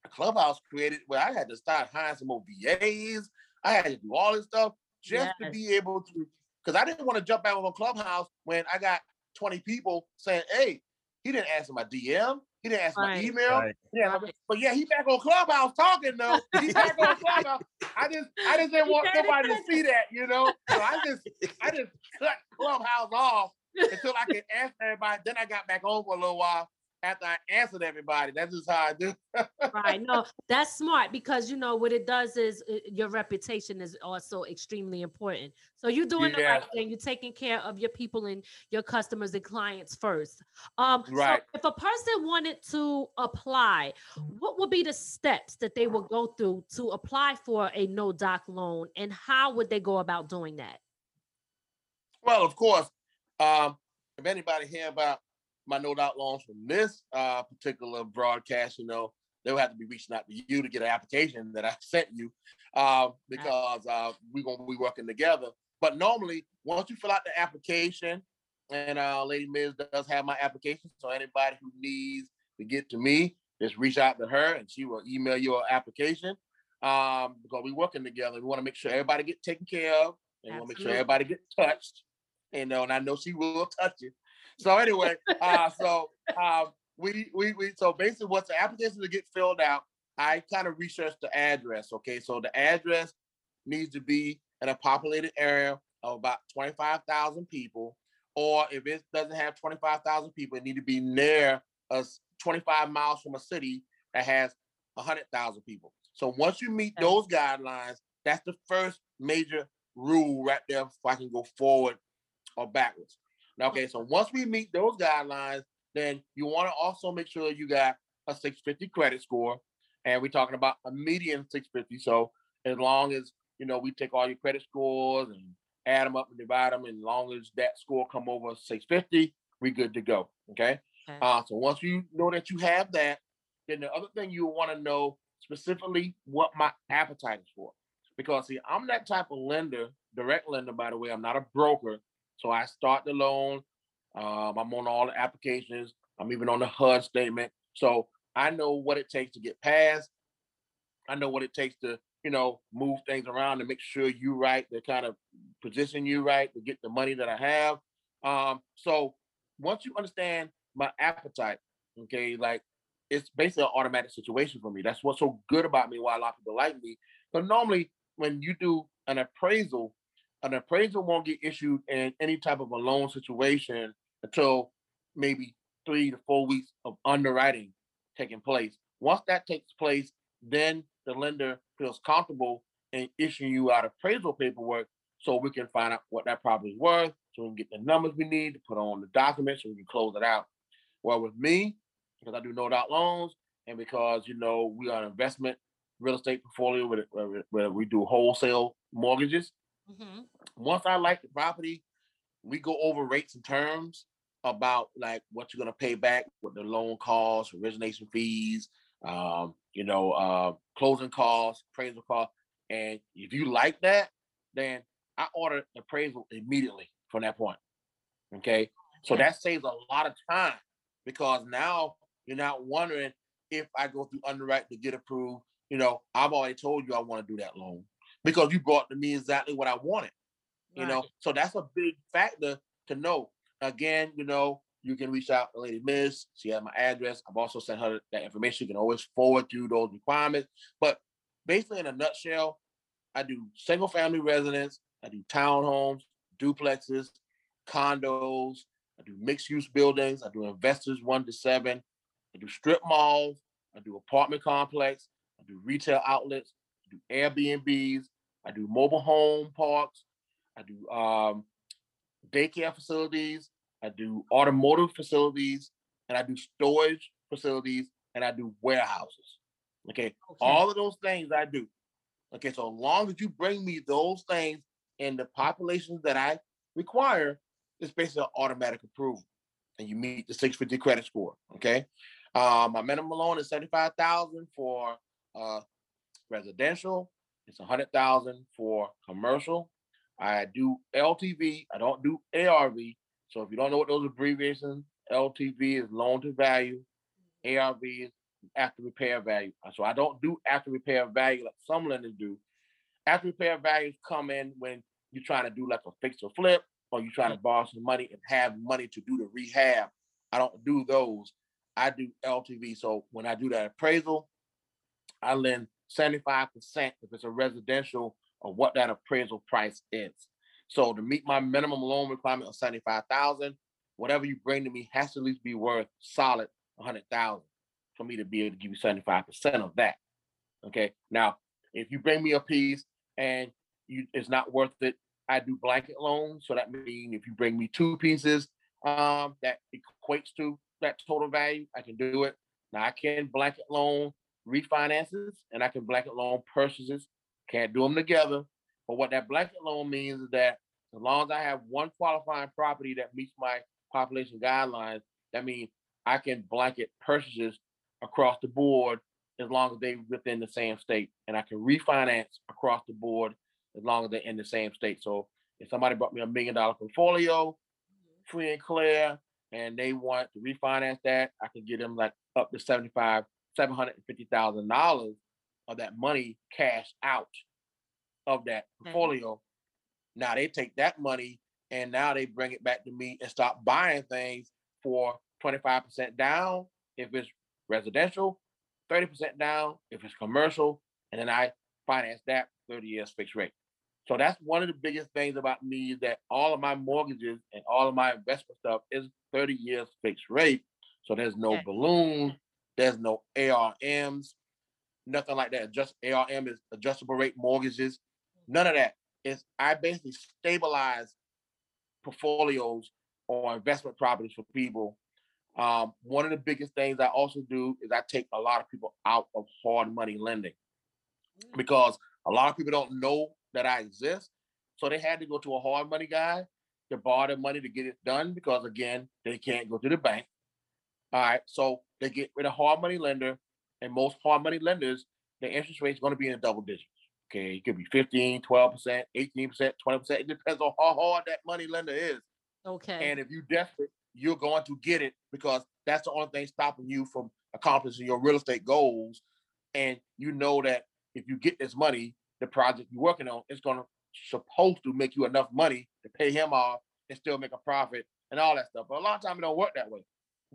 A clubhouse created where I had to start hiring some more VAs. I had to do all this stuff just yes. to be able to, because I didn't want to jump out of a clubhouse when I got 20 people saying, hey, he didn't answer my DM. He didn't ask right. my email. Right. Yeah, but yeah, he back on Clubhouse talking though. He back on Clubhouse. I just I just didn't <laughs> want nobody to see that, you know. So I just I <laughs> just cut Clubhouse off until I could answer everybody. Then I got back on for a little while after I answered everybody. That's just how I do. right. No, <laughs> that's smart because you know what it does is uh, your reputation is also extremely important. So you're doing yeah. the right thing. You're taking care of your people and your customers and clients first. Um, right. So if a person wanted to apply, what would be the steps that they would go through to apply for a no doc loan, and how would they go about doing that? Well, of course, um, if anybody hear about my no doc loans from this uh, particular broadcast, you know, they'll have to be reaching out to you to get an application that I <laughs> sent you uh, because uh, we're going to be working together. But normally, once you fill out the application, and uh, Lady Miz does have my application, so anybody who needs to get to me, just reach out to her and she will email your application. Um, because we're working together. We want to make sure everybody get taken care of, and we want to make sure everybody get touched. You know, and I know she will touch it. So anyway, uh, so uh, we we we so basically, what's the application to get filled out? I kind of researched the address. Okay, so the address needs to be in a populated area of about twenty five thousand people, or if it doesn't have twenty five thousand people, it need to be near us twenty five miles from a city that has hundred thousand people. So once you meet those guidelines, that's the first major rule right there. If I can go forward or backwards. Now, okay, so once we meet those guidelines, then you want to also make sure you got a 650 credit score. And we're talking about a median 650. So as long as you know we take all your credit scores and add them up and divide them, and as long as that score come over 650, we good to go. Okay. okay. Uh, so once you know that you have that, then the other thing you want to know specifically what my appetite is for. Because see, I'm that type of lender, direct lender, by the way. I'm not a broker. So I start the loan. Um, I'm on all the applications. I'm even on the HUD statement. So I know what it takes to get passed. I know what it takes to, you know, move things around to make sure you right, to kind of position you right to get the money that I have. Um, so once you understand my appetite, okay, like it's basically an automatic situation for me. That's what's so good about me, why a lot of people like me. But normally when you do an appraisal, an appraisal won't get issued in any type of a loan situation until maybe three to four weeks of underwriting taking place. Once that takes place, then the lender feels comfortable in issuing you out appraisal paperwork so we can find out what that property is worth, so we can get the numbers we need to put on the document so we can close it out. Well, with me, because I do no doc loans, and because you know we are an investment real estate portfolio where, where, where we do wholesale mortgages. Mm-hmm. Once I like the property, we go over rates and terms about like what you're gonna pay back, what the loan costs, origination fees, um, you know, uh, closing costs, appraisal costs, and if you like that, then I order appraisal immediately from that point. Okay, so that saves a lot of time because now you're not wondering if I go through underwrite to get approved. You know, I've already told you I want to do that loan because you brought to me exactly what I wanted. You right. know, so that's a big factor to know. Again, you know, you can reach out to Lady Miss. She has my address. I've also sent her that information. You can always forward through those requirements. But basically, in a nutshell, I do single family residence, I do townhomes, duplexes, condos, I do mixed use buildings, I do investors one to seven, I do strip malls, I do apartment complex, I do retail outlets, I do Airbnbs, I do mobile home parks, I do um, daycare facilities, I do automotive facilities, and I do storage facilities, and I do warehouses. Okay? okay, all of those things I do. Okay, so as long as you bring me those things and the populations that I require, it's basically an automatic approval, and you meet the 650 credit score. Okay, uh, my minimum loan is 75,000 for uh, residential. It's a 100,000 for commercial. I do LTV. I don't do ARV. So if you don't know what those abbreviations, LTV is loan to value. ARV is after repair value. Uh, so I don't do after repair value like some lenders do. After repair values come in when you're trying to do like a fix or flip, or you're trying to mm-hmm. borrow some money and have money to do the rehab. I don't do those. I do LTV. So when I do that appraisal, I lend 75% if it's a residential of what that appraisal price is. So to meet my minimum loan requirement of 75,000, whatever you bring to me has to at least be worth solid 100,000 for me to be able to give you 75% of that. Okay. Now, if you bring me a piece and you it's not worth it, I do blanket loans. So that means if you bring me two pieces um, that equates to that total value, I can do it. Now I can blanket loan refinances and I can blanket loan purchases. Can't do them together. But what that blanket loan means is that as long as I have one qualifying property that meets my population guidelines, that means I can blanket purchases across the board as long as they're within the same state. And I can refinance across the board as long as they're in the same state. So if somebody brought me a million dollar portfolio, mm-hmm. free and clear, and they want to refinance that, I can get them like up to 75, $750,000 of that money cash out of that portfolio. Mm-hmm. Now they take that money and now they bring it back to me and start buying things for 25% down if it's residential, 30% down if it's commercial, and then I finance that 30 years fixed rate. So that's one of the biggest things about me is that all of my mortgages and all of my investment stuff is 30 years fixed rate. So there's no okay. balloon, there's no ARMs, nothing like that. Just ARM is adjustable rate mortgages. None of that. Is I basically stabilize portfolios or investment properties for people. Um, one of the biggest things I also do is I take a lot of people out of hard money lending mm. because a lot of people don't know that I exist. So they had to go to a hard money guy to borrow the money to get it done because again, they can't go to the bank. All right. So they get rid of hard money lender, and most hard money lenders, the interest rate is going to be in the double digits. Okay, it could be 15, 12%, 18%, 20%. It depends on how hard that money lender is. Okay. And if you're desperate, you're going to get it because that's the only thing stopping you from accomplishing your real estate goals. And you know that if you get this money, the project you're working on is going to supposed to make you enough money to pay him off and still make a profit and all that stuff. But a lot of times it don't work that way.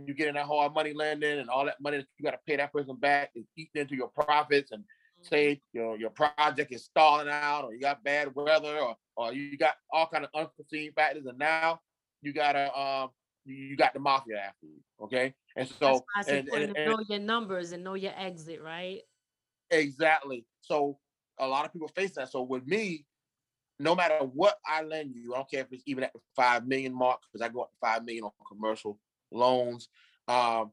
You get in that hard money lending and all that money that you got to pay that person back is eating into your profits and say mm-hmm. your your project is stalling out or you got bad weather or or you got all kind of unforeseen factors and now you gotta um you got the mafia after you okay? And so That's and, and, and, know your numbers and know your exit right? Exactly. So a lot of people face that. So with me no matter what I lend you, I don't care if it's even at the five million mark, because I go up to five million on commercial loans. Um,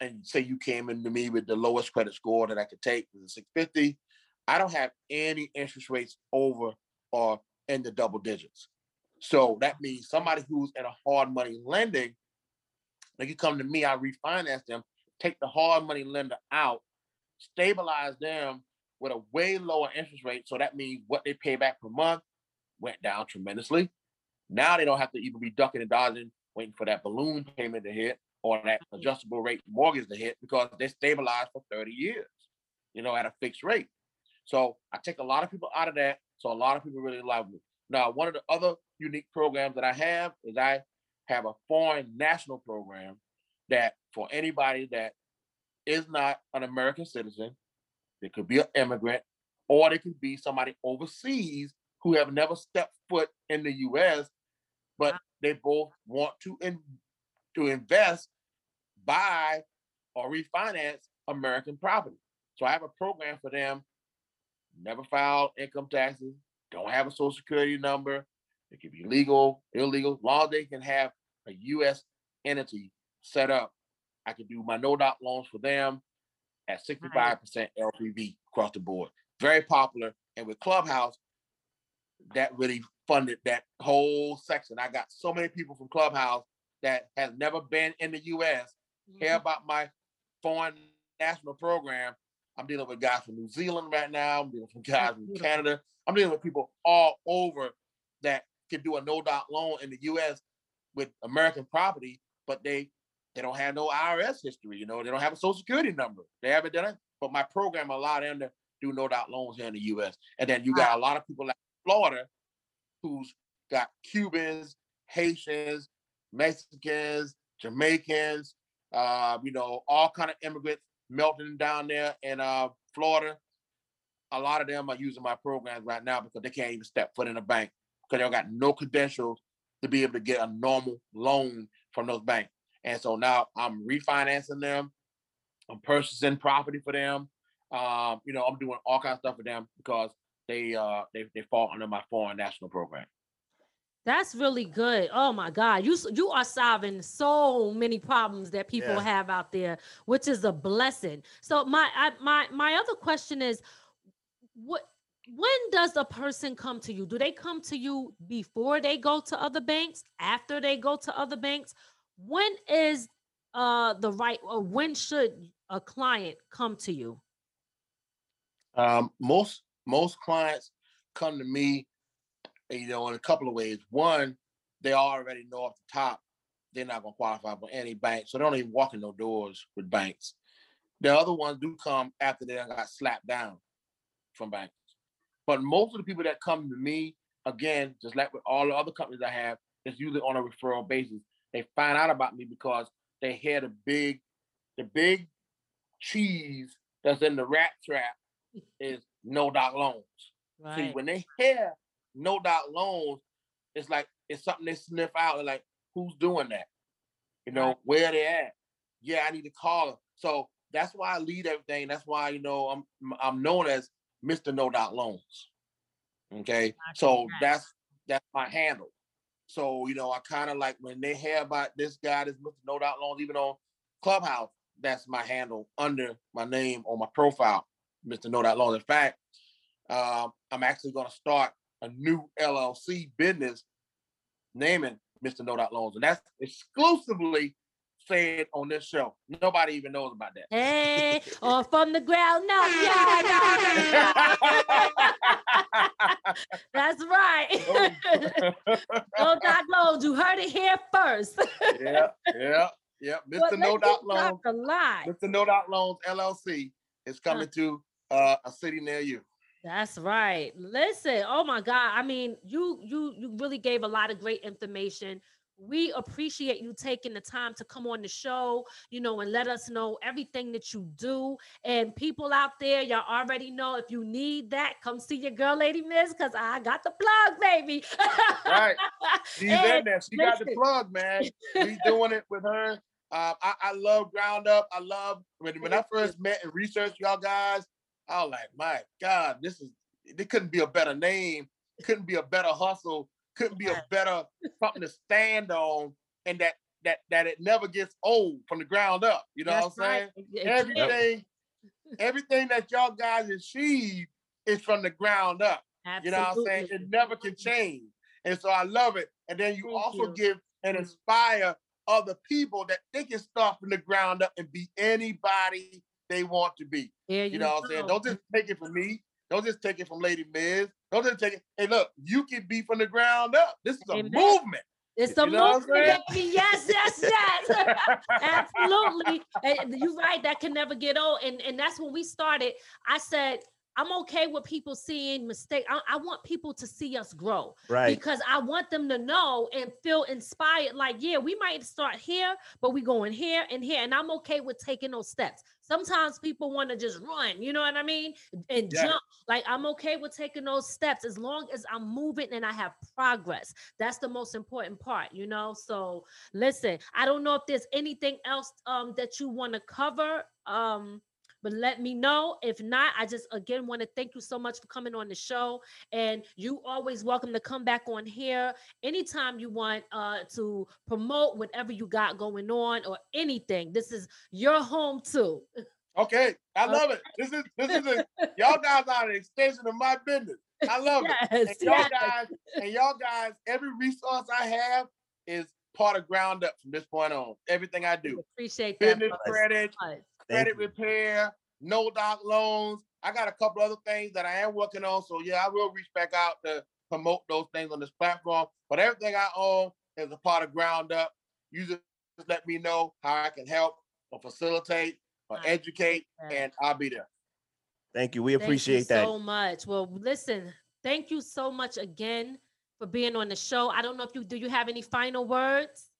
and say you came into me with the lowest credit score that I could take was a 650, I don't have any interest rates over or in the double digits. So that means somebody who's in a hard money lending, they can come to me, I refinance them, take the hard money lender out, stabilize them with a way lower interest rate. So that means what they pay back per month went down tremendously. Now they don't have to even be ducking and dodging, waiting for that balloon payment to hit or that mm-hmm. adjustable rate mortgage to hit because they stabilized for 30 years, you know, at a fixed rate. So I take a lot of people out of that. So a lot of people really love me. Now, one of the other unique programs that I have is I have a foreign national program that for anybody that is not an American citizen, they could be an immigrant, or they could be somebody overseas who have never stepped foot in the U.S., but they both want to in, to invest, buy, or refinance American property. So I have a program for them. Never filed income taxes, don't have a social security number. It can be legal, illegal, long they can have a U.S. entity set up. I can do my no doc loans for them at 65% LTV across the board. Very popular. And with Clubhouse, that really funded that whole section. I got so many people from Clubhouse that has never been in the US mm-hmm. care about my foreign national program. I'm dealing with guys from New Zealand right now. I'm dealing with guys from Canada. I'm dealing with people all over that can do a no doc loan in the US with American property, but they they don't have no IRS history. You know, they don't have a social security number. They haven't done it. But my program allowed them to do no doc loans here in the US. And then you got a lot of people like Florida who's got Cubans, Haitians, Mexicans, Jamaicans, uh, you know, all kind of immigrants melting down there in uh, Florida. A lot of them are using my programs right now because they can't even step foot in a bank because they got no credentials to be able to get a normal loan from those banks. And so now I'm refinancing them. I'm purchasing property for them. Um, you know, I'm doing all kinds of stuff for them because they uh they, they fall under my foreign national program. That's really good. Oh my God, you you are solving so many problems that people yeah. have out there, which is a blessing. So my I, my my other question is, what when does a person come to you? Do they come to you before they go to other banks? After they go to other banks? When is uh the right or when should a client come to you? Um, most most clients come to me, you know, in a couple of ways. One, they already know off the top they're not gonna qualify for any bank, so they don't even walk in no doors with banks. The other ones do come after they got slapped down from banks. But most of the people that come to me, again, just like with all the other companies I have, it's usually on a referral basis. They find out about me because they hear the big, the big cheese that's in the rat trap <laughs> is no doc loans. Right. See, when they hear no doc loans, it's like it's something they sniff out. like, who's doing that? You know, right. where they at? Yeah, I need to call them. So that's why I lead everything. That's why you know I'm I'm known as Mr. No Doc Loans. Okay, so that's that's my handle. So, you know, I kind of like when they hear about this guy, this Mr. No Doc Loans, even on Clubhouse, that's my handle under my name on my profile, Mr. No Doc Loans. In fact, um, I'm actually going to start a new LLC business naming Mr. No Doc Loans, and that's exclusively said on this show. Nobody even knows about that. Hey, <laughs> or from the ground up. Yeah, that's right. no doc loans. You heard it here first. yeah, yeah, yeah. Mr. Well, no Doc Loans. Mr. No Doubt Loans LLC is coming to uh, a city near you. That's right. Listen, oh my God. I mean, you you you really gave a lot of great information. We appreciate you taking the time to come on the show, you know, and let us know everything that you do. And people out there, y'all already know if you need that, come see your girl, Lady Miss, because I got the plug, baby. Right. <laughs> She's in there. She got the plug, man. We doing it with her. Uh, I, I love Ground Up. I love when when I first met and researched y'all guys. I was like, my God, this is it couldn't be a better name. Couldn't be a better hustle. Couldn't be a better something to stand on, and that that that it never gets old from the ground up. You know That's what I'm saying? right. It- it- Everything, everything that y'all guys achieve is from the ground up. You know what I'm saying? It never can change. And so I love it. And then you Thank also you. give and mm. inspire other people that they can start from the ground up and be anybody they want to be. There You know what I'm saying? Don't just take it from me. Don't just take it from Lady Miz. Don't just take it. Hey, look, you can be from the ground up. This is a Amen. movement. It's the You know movement. Yes, yes, yes. <laughs> Absolutely. And you're right. That can never get old. And and that's when we started. I said, I'm okay with people seeing mistake. I, I want people to see us grow Right. because I want them to know and feel inspired. Like, yeah, we might start here, but we going here and here. And I'm okay with taking those steps. Sometimes people want to just run, you know what I mean? And Yeah. jump. Like I'm okay with taking those steps as long as I'm moving and I have progress. That's the most important part, you know. So listen, I don't know if there's anything else um that you want to cover. Um but let me know. If not, I just again want to thank you so much for coming on the show. And you always welcome to come back on here anytime you want uh to promote whatever you got going on or anything. This is your home too. Okay. I love it. This is this is a, y'all guys are an extension of my business. I love it. <laughs> And y'all yes. guys, and y'all guys, every resource I have is part of ground up from this point on. Everything I do. Appreciate that. Business credit, so much. Thank credit you. repair, no doc loans. I got a couple other things that I am working on. So yeah, I will reach back out to promote those things on this platform. But everything I own is a part of ground up. You just let me know how I can help or facilitate or I educate, appreciate and I'll be there. Thank you. We Thank you appreciate that. so much. Well, listen, thank you so much again for being on the show. I don't know if you do you have any final words?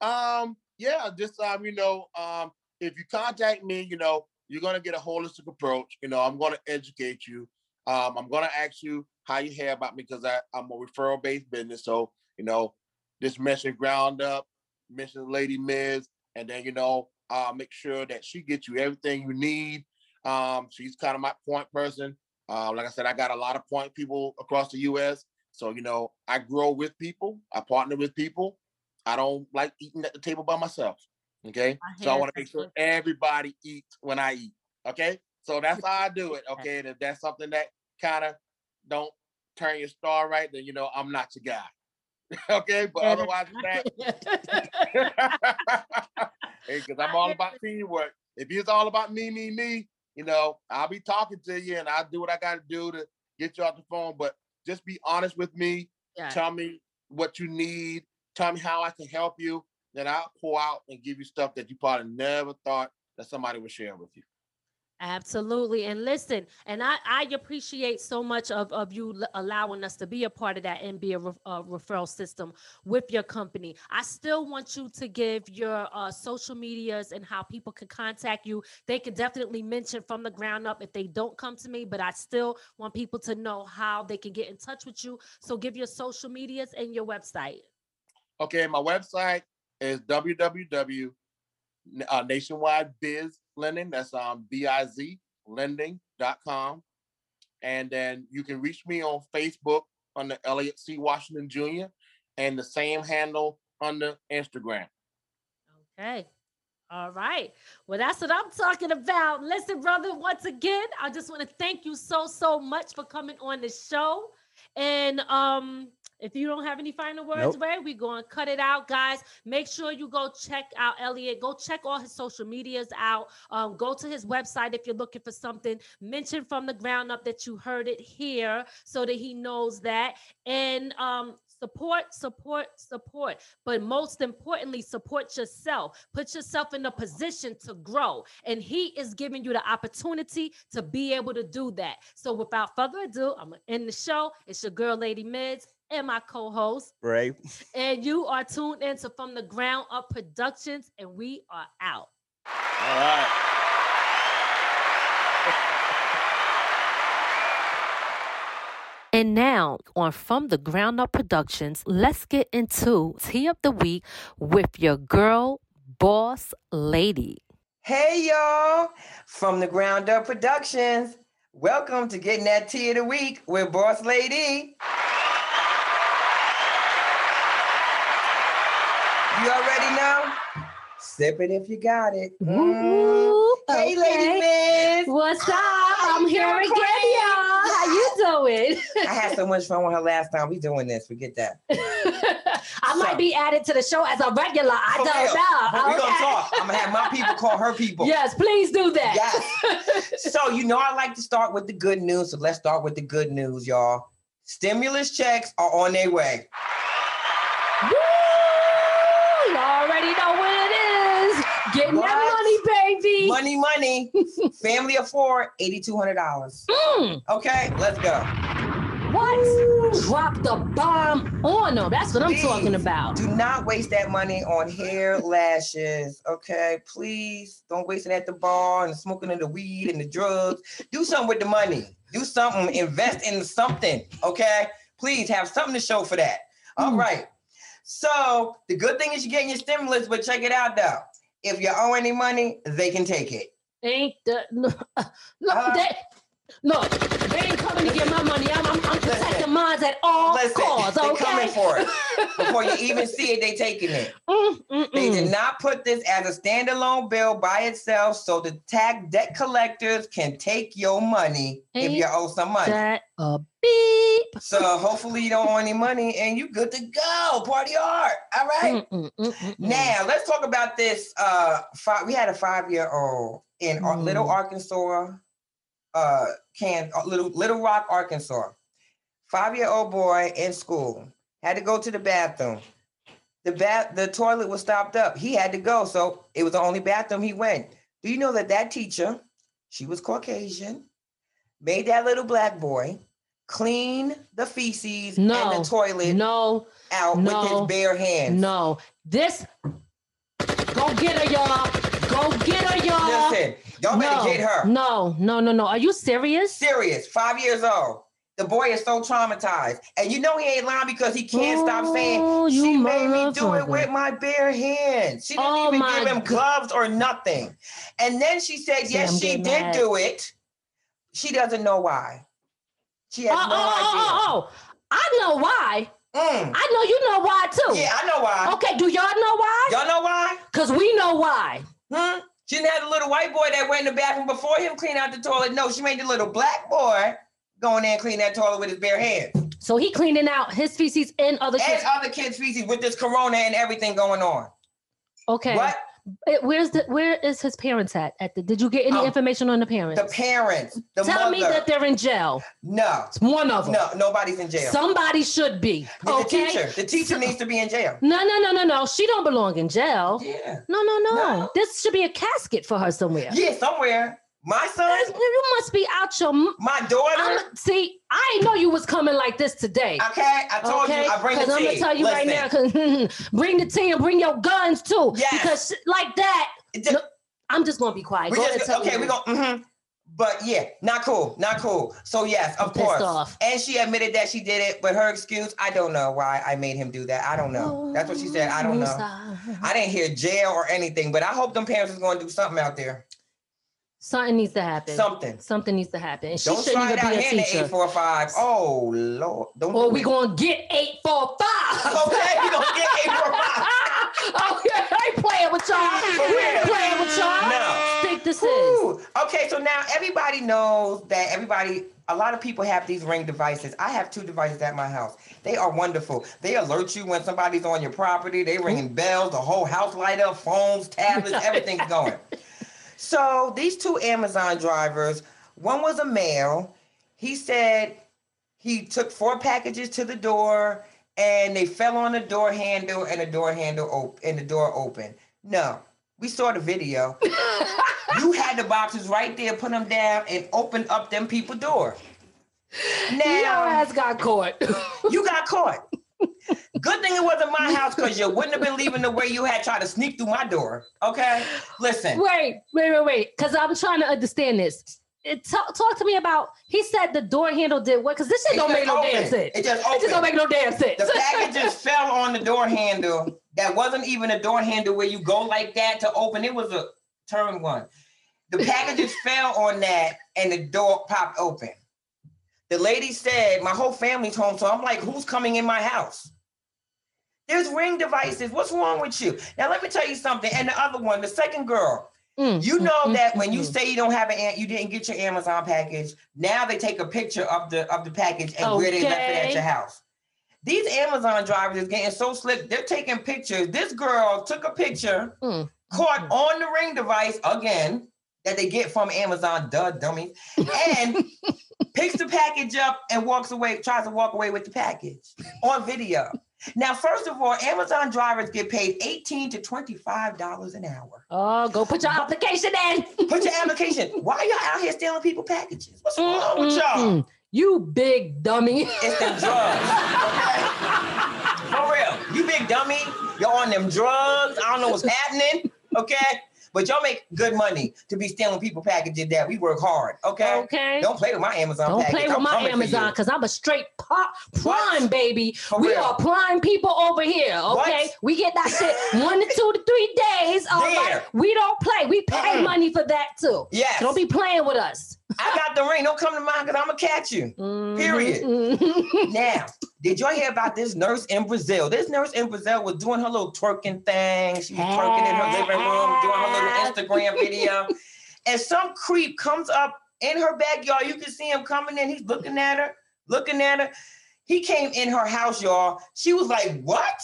Um, yeah, just um, you know, um, if you contact me, you know, you're gonna get a holistic approach. You know, I'm gonna educate you. Um, I'm gonna ask you how you hear about me because I'm a referral based business. So, you know, just mention ground up, mention Lady Miz, and then you know, uh, make sure that she gets you everything you need. Um, she's kind of my point person. Uh, like I said, I got a lot of point people across the US. So, you know, I grow with people, I partner with people. I don't like eating at the table by myself. Okay. I so I want to make sure everybody eats when I eat. Okay. So that's how I do it. <laughs> Okay. And if that's something that kind of don't turn your star right, then you know I'm not your guy. <laughs> okay. But otherwise that, <laughs> because I'm all about teamwork. If it's all about me, me, me, you know, I'll be talking to you and I'll do what I got to do to get you off the phone. But just be honest with me. Yeah. Tell me what you need. Tell me how I can help you. Then I'll pour out and give you stuff that you probably never thought that somebody would share with you. Absolutely. And listen, and I, I appreciate so much of, of you l- allowing us to be a part of that and be a uh, referral system with your company. I still want you to give your uh, social medias and how people can contact you. They can definitely mention from the ground up if they don't come to me, but I still want people to know how they can get in touch with you. So give your social medias and your website. Okay, my website is www uh, nationwide biz lending. That's um B-I-Z lending.com. And then you can reach me on Facebook under Elliot C. Washington Jr. and the same handle on the Instagram. Okay. All right. Well, that's what I'm talking about. Listen, brother, once again, I just want to thank you so, so much for coming on the show. And um, if you don't have any final words, Nope. Ray, we're going to cut it out, guys. Make sure you go check out Elliot. Go check all his social medias out. Um, go to his website if you're looking for something. Mention from the ground up that you heard it here so that he knows that. And um, support, support, support. But most importantly, support yourself. Put yourself in a position to grow. And he is giving you the opportunity to be able to do that. So without further ado, I'm going to end the show. It's your girl, Lady Mids, and my co-host. Right. <laughs> And you are tuned into From the Ground Up Productions, and we are out. All right. And now on From the Ground Up Productions, let's get into Tea of the Week with your girl, Boss Lady. Hey y'all, from the Ground Up Productions. Welcome to Getting That Tea of the Week with Boss Lady. You already know? Sip it if you got it. Mm. Hey, okay. Lady Miss. What's up? How I'm here again, Queen? y'all. How you doing? I had so much fun with her last time. We doing this. Forget that. <laughs> I might be added to the show as a regular. I don't real. know. But we Okay. gonna talk. I'm gonna have my people call her people. Yes, please do that. Yes. <laughs> So you know I like to start with the good news. So let's start with the good news, y'all. Stimulus checks are on their way. Woo! You already know what it is. Getting What? that money, baby. Money, money. <laughs> Family of four, $8,200. Mm, Okay, let's go. what? Drop the bomb on them. That's what I'm talking about. Do not waste that money on hair, lashes. Okay, please don't waste it at the bar and smoking of the weed and the drugs. Do something with the money. Do something. Invest in something. Okay, please have something to show for that. All Mm. right. So the good thing is you're getting your stimulus, but check it out though. If you owe any money, they can take it. Ain't the no, <laughs> no, Uh, they, no, they ain't coming to get my money. I'm, I'm, I'm protecting mine at all Listen, costs. they Okay. coming for it. <laughs> Before you even see it, they taking it. Mm, mm, They did not put this as a standalone bill by itself so the tax debt collectors can take your money if you owe some money. That a beep. So hopefully you don't owe any money and you good to go. Party hard. All right. Mm, mm, mm, mm. Now let's talk about this. Uh, five, we had a five-year-old in Ar- Little Mm. Arkansas, uh, can uh, Little Little Rock, Arkansas. Five-year-old boy in school had to go to the bathroom. The bath, the toilet was stopped up. He had to go, so it was the only bathroom he went. Do you know that that teacher, she was Caucasian, made that little black boy clean the feces and the toilet no, out with his bare hands? no. This, go get her, y'all. Go get her, y'all. Listen, y'all better no, get her. No, no, no, no. Are you serious? Serious, five years old. The boy is so traumatized. And you know he ain't lying because he can't stop saying, Oh, she made me do it with my bare hands. She didn't Oh, even give him God. gloves or nothing. And then she said, See, yes, she did mad. do it. She doesn't know why. She Oh, has oh, no oh, idea. oh, oh. I know why. Mm. I know you know why too. Yeah, I know why. Okay, do y'all know why? Y'all know why? Because we know why. Hmm? She didn't have the little white boy that went in the bathroom before him clean out the toilet. No, she made the little black boy go in there and clean that toilet with his bare hands. So he cleaning out his feces and other And kids. other kids' feces with this corona and everything going on. Okay. What? Where's the where is his parents at? At the did you get any Um, information on the parents? The parents, the Tell mother. me that they're in jail. no, It's one of them. no, nobody's in jail. Somebody should be. the okay. teacher, the teacher So- needs to be in jail. No, no, no, no, no. She don't belong in jail. Yeah, No, no, no. No. This should be a casket for her somewhere. yeah, somewhere. My son, You must be out your. m- my daughter. I'm, see, I didn't know you was coming like this today. okay, I told okay, you, I bring the I'm tea. gonna tell you right now, Listen, 'cause, <laughs> bring the tea and bring your guns too. Yes. Because like that, it just- no, I'm just gonna be quiet. Go just- okay, we go. mhm. But yeah, not cool, not cool. So yes, of I'm course. And she admitted that she did it, but her excuse, I don't know why I made him do that. I don't know. That's what she said. I don't know. Oh, I didn't hear jail or anything, but I hope them parents is to do something out there. Something needs to happen. Something. Something needs to happen. And she Don't shouldn't try it even be a here in the teacher. eight four five. Oh Lord. Don't Or we gonna get eight four five. <laughs> Okay, we gonna get eight four five. <laughs> okay, I ain't playing with y'all. We ain't playing with y'all. No. Think this is. Okay, so now everybody knows that everybody, a lot of people have these ring devices. I have two devices at my house. They are wonderful. They alert you when somebody's on your property. They ringing mm-hmm. bells, the whole house light up, phones, tablets, everything's going. <laughs> So these two Amazon drivers, one was a male. He said he took four packages to the door and they fell on the door handle and the door handle op- and the door open. No, we saw the video. <laughs> you had the boxes right there, put them down, and open up them people door. Your Now ass got caught. <laughs> you got caught. Good thing it wasn't my house because you wouldn't have been leaving the way you had tried to sneak through my door. Okay, listen. wait, wait, wait, wait. Because I'm trying to understand this. It, talk, talk to me about. He said the door handle did what? Because this shit It don't make no damn sense. It just It just don't make no damn sense. The packages <laughs> fell on the door handle. That wasn't even a door handle where you go like that to open. It was a turn one. The packages fell on that and the door popped open. The lady said, My whole family's home. So I'm like, Who's coming in my house? There's ring devices. What's wrong with you? Now, let me tell you something. And the other one, the second girl, Mm, you mm, know mm, that mm, when you mm. say you don't have an, ant, you didn't get your Amazon package. Now they take a picture of the of the package and where they left it at your house. These Amazon drivers is getting so slick. They're taking pictures. This girl took a picture, Mm. caught on the ring device again that they get from Amazon, duh, dummy, and <laughs> picks the package up and walks away. Tries to walk away with the package on video. Now, first of all, Amazon drivers get paid eighteen to twenty-five dollars an hour. Oh, go put your application in. Put your application. Why are y'all out here stealing people packages? What's wrong with y'all? You big dummy. It's them drugs. Okay? For real. You big dummy. You're on them drugs. I don't know what's happening. Okay. But y'all make good money to be stealing people packages that we work hard. Okay. Okay. Don't play with my Amazon Don't package. play with I'm my Amazon because I'm a straight pop prime What? baby. For we real. are prime people over here. Okay, What? we get that shit one to two to three days. All right, There. we don't play. We pay Mm-mm. money for that too. Yes. So don't be playing with us. I got the ring. Don't come to mine because I'm to catch you. Period. Mhm. <laughs> Now, did y'all hear about this nurse in Brazil? This nurse in Brazil was doing her little twerking thing. She was twerking in her living room, doing her little Instagram video. And some creep comes up in her backyard. You can see him coming in. He's looking at her, looking at her. He came in her house, y'all. She was like, What?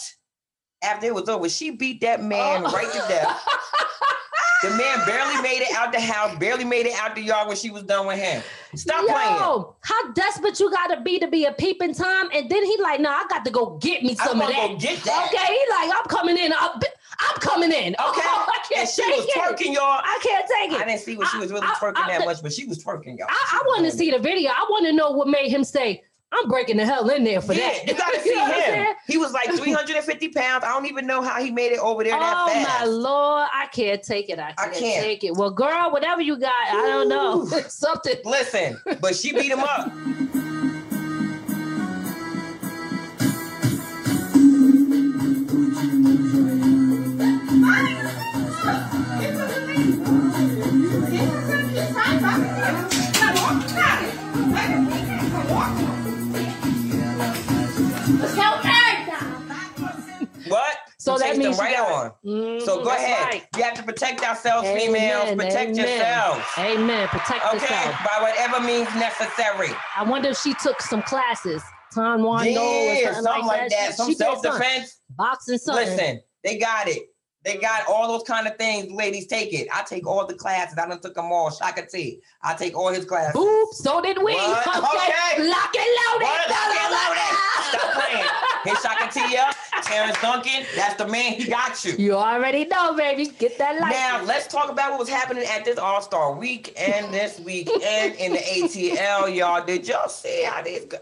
After it was over, she beat that man Oh. right to death. <laughs> The man barely made it out the house, barely made it out the yard when she was done with him. Stop playing. How desperate you gotta be to be a peeping tom? And then he like, nah, I got to go get me some of that. go get that. Okay, he like, I'm coming in. I'm, I'm coming in. <laughs> Okay. Oh, I can't and she take was it. twerking, y'all. I can't take it. I didn't see what she was really I- twerking I- that much, but she was twerking, y'all. I, I want to see the video. I want to know what made him say, "I'm breaking the hell in there for yeah, that." you gotta <laughs> see know him. He was like 350 pounds. I don't even know how he made it over there that Oh fast. my lord, I can't take it. I I can't, can't. take it. Well, girl, whatever you got, I don't know. <laughs> Something. Listen, but she beat him up. <laughs> So that means right on. Mhm, So go that's ahead. right. You have to protect ourselves, females. Protect amen. yourselves. Amen. Protect Okay, yourself. by whatever means necessary. I wonder if she took some classes, Taekwondo Yeah, or something, something like that. She- Some self-defense. boxing, something. Listen, they got it. They got all those kind of things. Ladies, take it. I take all the classes. I done took them all. Shaka T. I take all his classes. Boop. So did we. What? Okay. Okay. Lock and loaded. What? Lock and loaded. Stop playing. Hit Shaka T up. Terrence Duncan. That's the man. He got you. You already know, baby. Get that light. Now let's talk about what was happening at this All Star Week and this weekend in the ATL, y'all. Did y'all see how this? Go?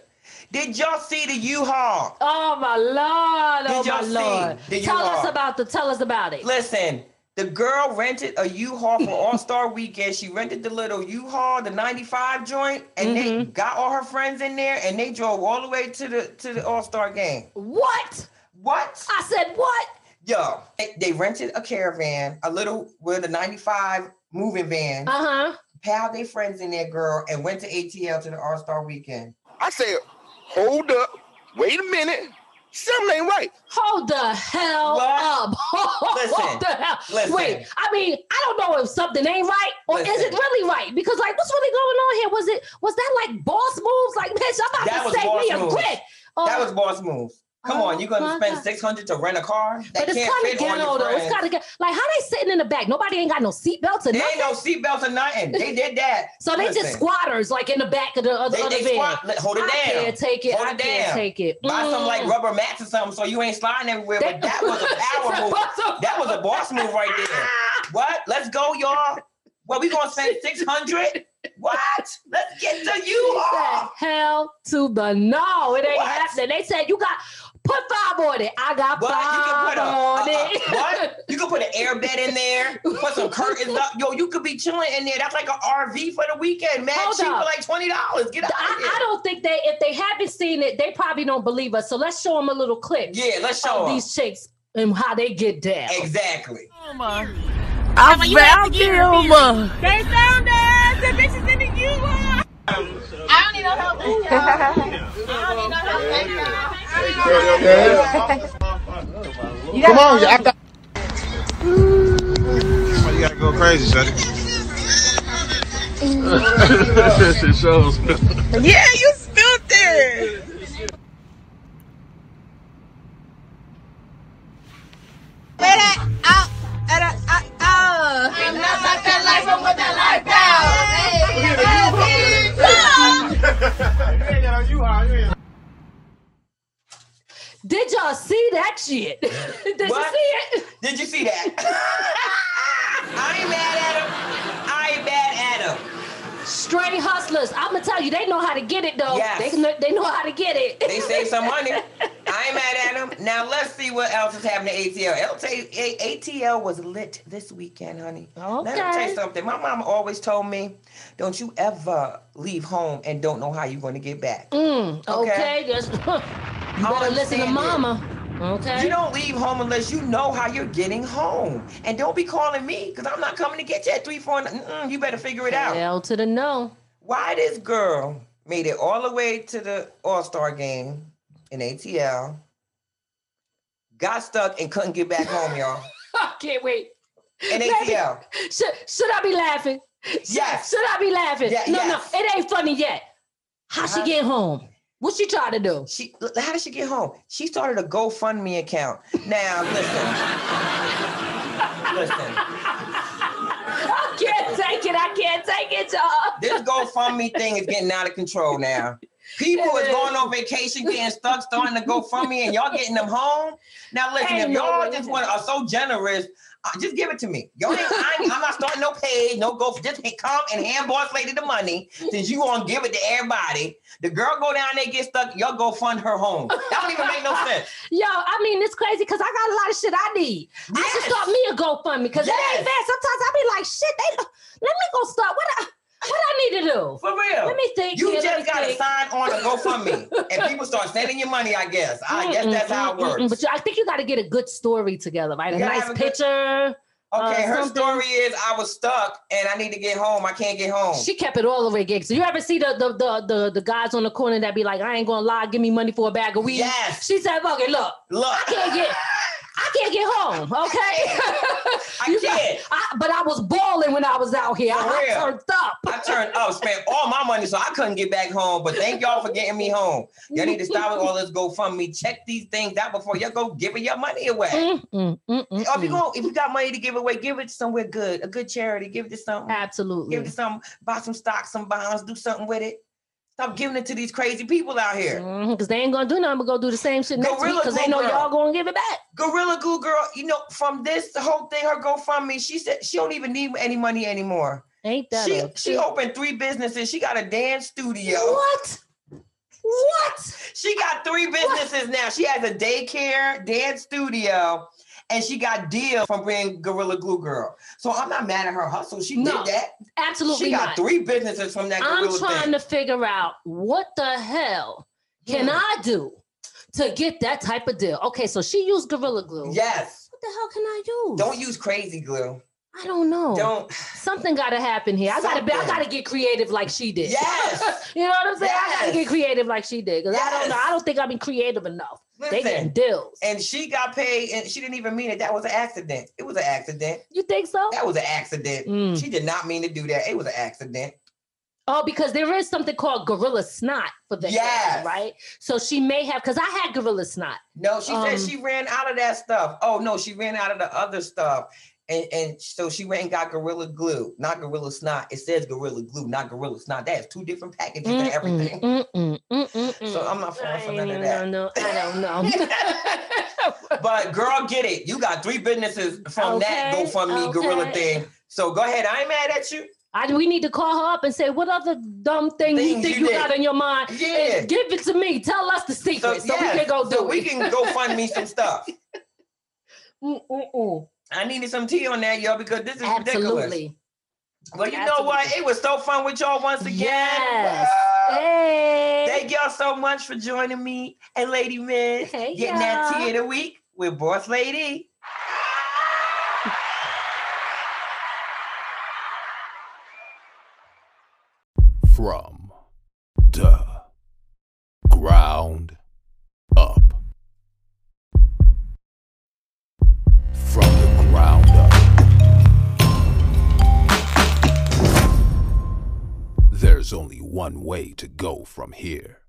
Did y'all see the U-Haul? Oh my lord! Oh y'all my see lord! the Tell us U-Haul? about the. Tell us about it. Listen, the girl rented a U-Haul for All Star Weekend. She rented the little U-Haul, the '95 joint, and they Mm-hmm. got all her friends in there, and they drove all the way to the to the All Star game. What? What? I said what? Yo, they, they rented a caravan, a little with a '95 moving van. Uh huh. piled their friends in there, girl, and went to ATL to the All Star Weekend. I said, hold up, wait a minute, something ain't right. Hold the hell What? up. <laughs> Hold the hell. listen. Wait, I mean, I don't know if something ain't right or is it really right? Because like, what's really going on here? Was it was that like boss moves? Like, <laughs> bitch, I'm That about was to say boss me a moves. quick. Uh, That was boss moves. Come Oh on, you're gonna spend six hundred to rent a car? That but it's can't kind of ghetto though. It's kind of get like how they sitting in the back. Nobody ain't got no seatbelts or There nothing. ain't no seatbelts or nothing. They did that. <laughs> so they just squatters like in the back of the other, They, other they van. squat. Hold it I down. can't take it. Hold I it can't down. take it. Buy some like Mm. rubber mats or something so you ain't sliding everywhere. They- But that was a <laughs> power move. That was a boss move right there. <laughs> What? Let's go, y'all. What we gonna spend six hundred? What? Let's get to you off. Hell to the no. It ain't What? happening. They said you got put five on it. I got What? You can five put a, on a- a- it. what? You can put an air bed in there. Put some curtains up. Yo, you could be chilling in there. That's like an RV for the weekend, man. Hold Cheap up. for like twenty dollars. Get out of I, here. I don't think they, if they haven't seen it, they probably don't believe us. So let's show them a little clip yeah, let's show of 'em. these chicks and how they get down. Exactly. I found him. They found us. The bitches in the U. I don't need no help. <laughs> I don't need no help. Thank y'all. Come on, y'all. Got... you gotta go crazy, Sonny? it shows. Yeah, you spilled it. Where that out? At a, uh, uh. I'm not like that life, I'm with that life Did y'all see that shit? <laughs> Did What? you see it? Did you see that? <laughs> I ain't mad at him. I ain't mad at him. Straight hustlers. I'm gonna tell you, they know how to get it though. Yes. They know, they know how to get it. They saved some money. <laughs> I ain't mad at them. Now let's see what else is happening to ATL. LT ATL was lit this weekend, honey. Okay. Let me tell you something. My mama always told me, don't you ever leave home and don't know how you're going to get back. Mm, Okay. okay. You better listen to mama. Okay. You don't leave home unless you know how you're getting home. And don't be calling me because I'm not coming to get you at 3, 4. Mm-mm, you better figure it out. Hell to the no. Why this girl made it all the way to the All Star game in ATL, got stuck and couldn't get back home, y'all. <laughs> I can't wait. In ATL. Should, should I be laughing? Should, Yes. Should I be laughing? Yeah, no, yes. no, it ain't funny yet. How Uh-huh. she get home? What she try to do? She how did she get home? She started a GoFundMe account. Now listen. <laughs> listen. I can't take it. I can't take it, y'all. This GoFundMe thing is getting out of control now. People is going on vacation, getting stuck, starting to GoFundMe, and y'all getting them home. Now listen, if y'all just want are so generous, Uh, just give it to me. Y'all I I'm not starting no page, no go. Just come and hand boss lady the money since you gonna give it to everybody. The girl go down there get stuck, y'all go fund her home. That don't even make no sense. <laughs> Yo, I mean, it's crazy because I got a lot of shit I need. I should Yes. start me a GoFundMe because it ain't bad. Sometimes I be like, shit, they let me go start. What I, what I need to do? For real. Let me think. You here, just gotta think. sign on a GoFundMe, <laughs> and people start sending you money. I guess. I guess that's how it works. But you, I think you got to get a good story together, right? A nice a good- picture. Okay, uh, her something. story is I was stuck and I need to get home. I can't get home. She kept it all the way gig. So you ever see the the, the the the guys on the corner that be like, I ain't gonna lie, give me money for a bag of weed. Yes. She said, okay, look, Look, I can't get I can't get home, okay? <laughs> I can't. I, but I was balling when I was out here. I, I turned up. I turned up, spent all my money, so I couldn't get back home. But thank y'all for getting me home. Y'all need to stop with all this GoFundMe. Check these things out before y'all go giving your money away. Mm, mm, mm, mm, if you mm. go, if you got money to give away, give it to somewhere good, a good charity. Give it to something. Absolutely. Give it to some, buy some stocks, some bonds, do something with it. Stop giving it to these crazy people out here. Mm-hmm, because they ain't gonna do nothing but go do the same shit next week Gorilla because they know girl. y'all gonna give it back. Gorilla Glue girl, you know, from this whole thing, her GoFundMe, she said she don't even need any money anymore. Ain't that She she opened three businesses. She got a dance studio. What? What? She got three businesses now. She has a daycare, dance studio, and she got deal from being Gorilla Glue Girl. So I'm not mad at her hustle. She No, did that. Absolutely She got not. three businesses from that I'm trying thing. to figure out what the hell can Hmm. I do to get that type of deal. Okay, so she used Gorilla Glue. Yes. What the hell can I use? Don't use crazy glue. I don't know. Don't Something got to happen here. I gotta be. I gotta get creative like she did. Yes. <laughs> you know what I'm saying? I gotta get creative like she did because I don't know. I don't think I've been creative enough. They getting deals. and she got paid and she didn't even mean it. That was an accident. It was an accident. You think so? That was an accident. Mm. She did not mean to do that. It was an accident. Oh, because there is something called gorilla snot for the hair, right? So she may have because I had gorilla snot. No, she Um, said she ran out of that stuff. Oh no, she ran out of the other stuff. And, and so she went and got Gorilla Glue, not Gorilla Snot. It says Gorilla Glue, not Gorilla Snot. That is two different packages and everything. Mm, mm, mm, mm, mm. So I'm not falling for none of don't that. know. I don't know. <laughs> <laughs> But girl, get it. You got three businesses from that Okay, GoFundMe Gorilla thing. So go ahead. I ain't mad at you. I, we need to call her up and say, what other dumb thing you think you you got in your mind? And Yeah. give it to me. Tell us the secret so, we yeah, can go do so it. we can go fund me some <laughs> stuff. Mm, mm, mm. I needed some tea on that, y'all, because this is ridiculous. Absolutely. Well, you know what? It was so fun with y'all once again. Yes. Wow. Hey. Thank y'all so much for joining me and Lady Miss Hey, getting that y'all. tea of the week with Boss Lady. From one way to go from here.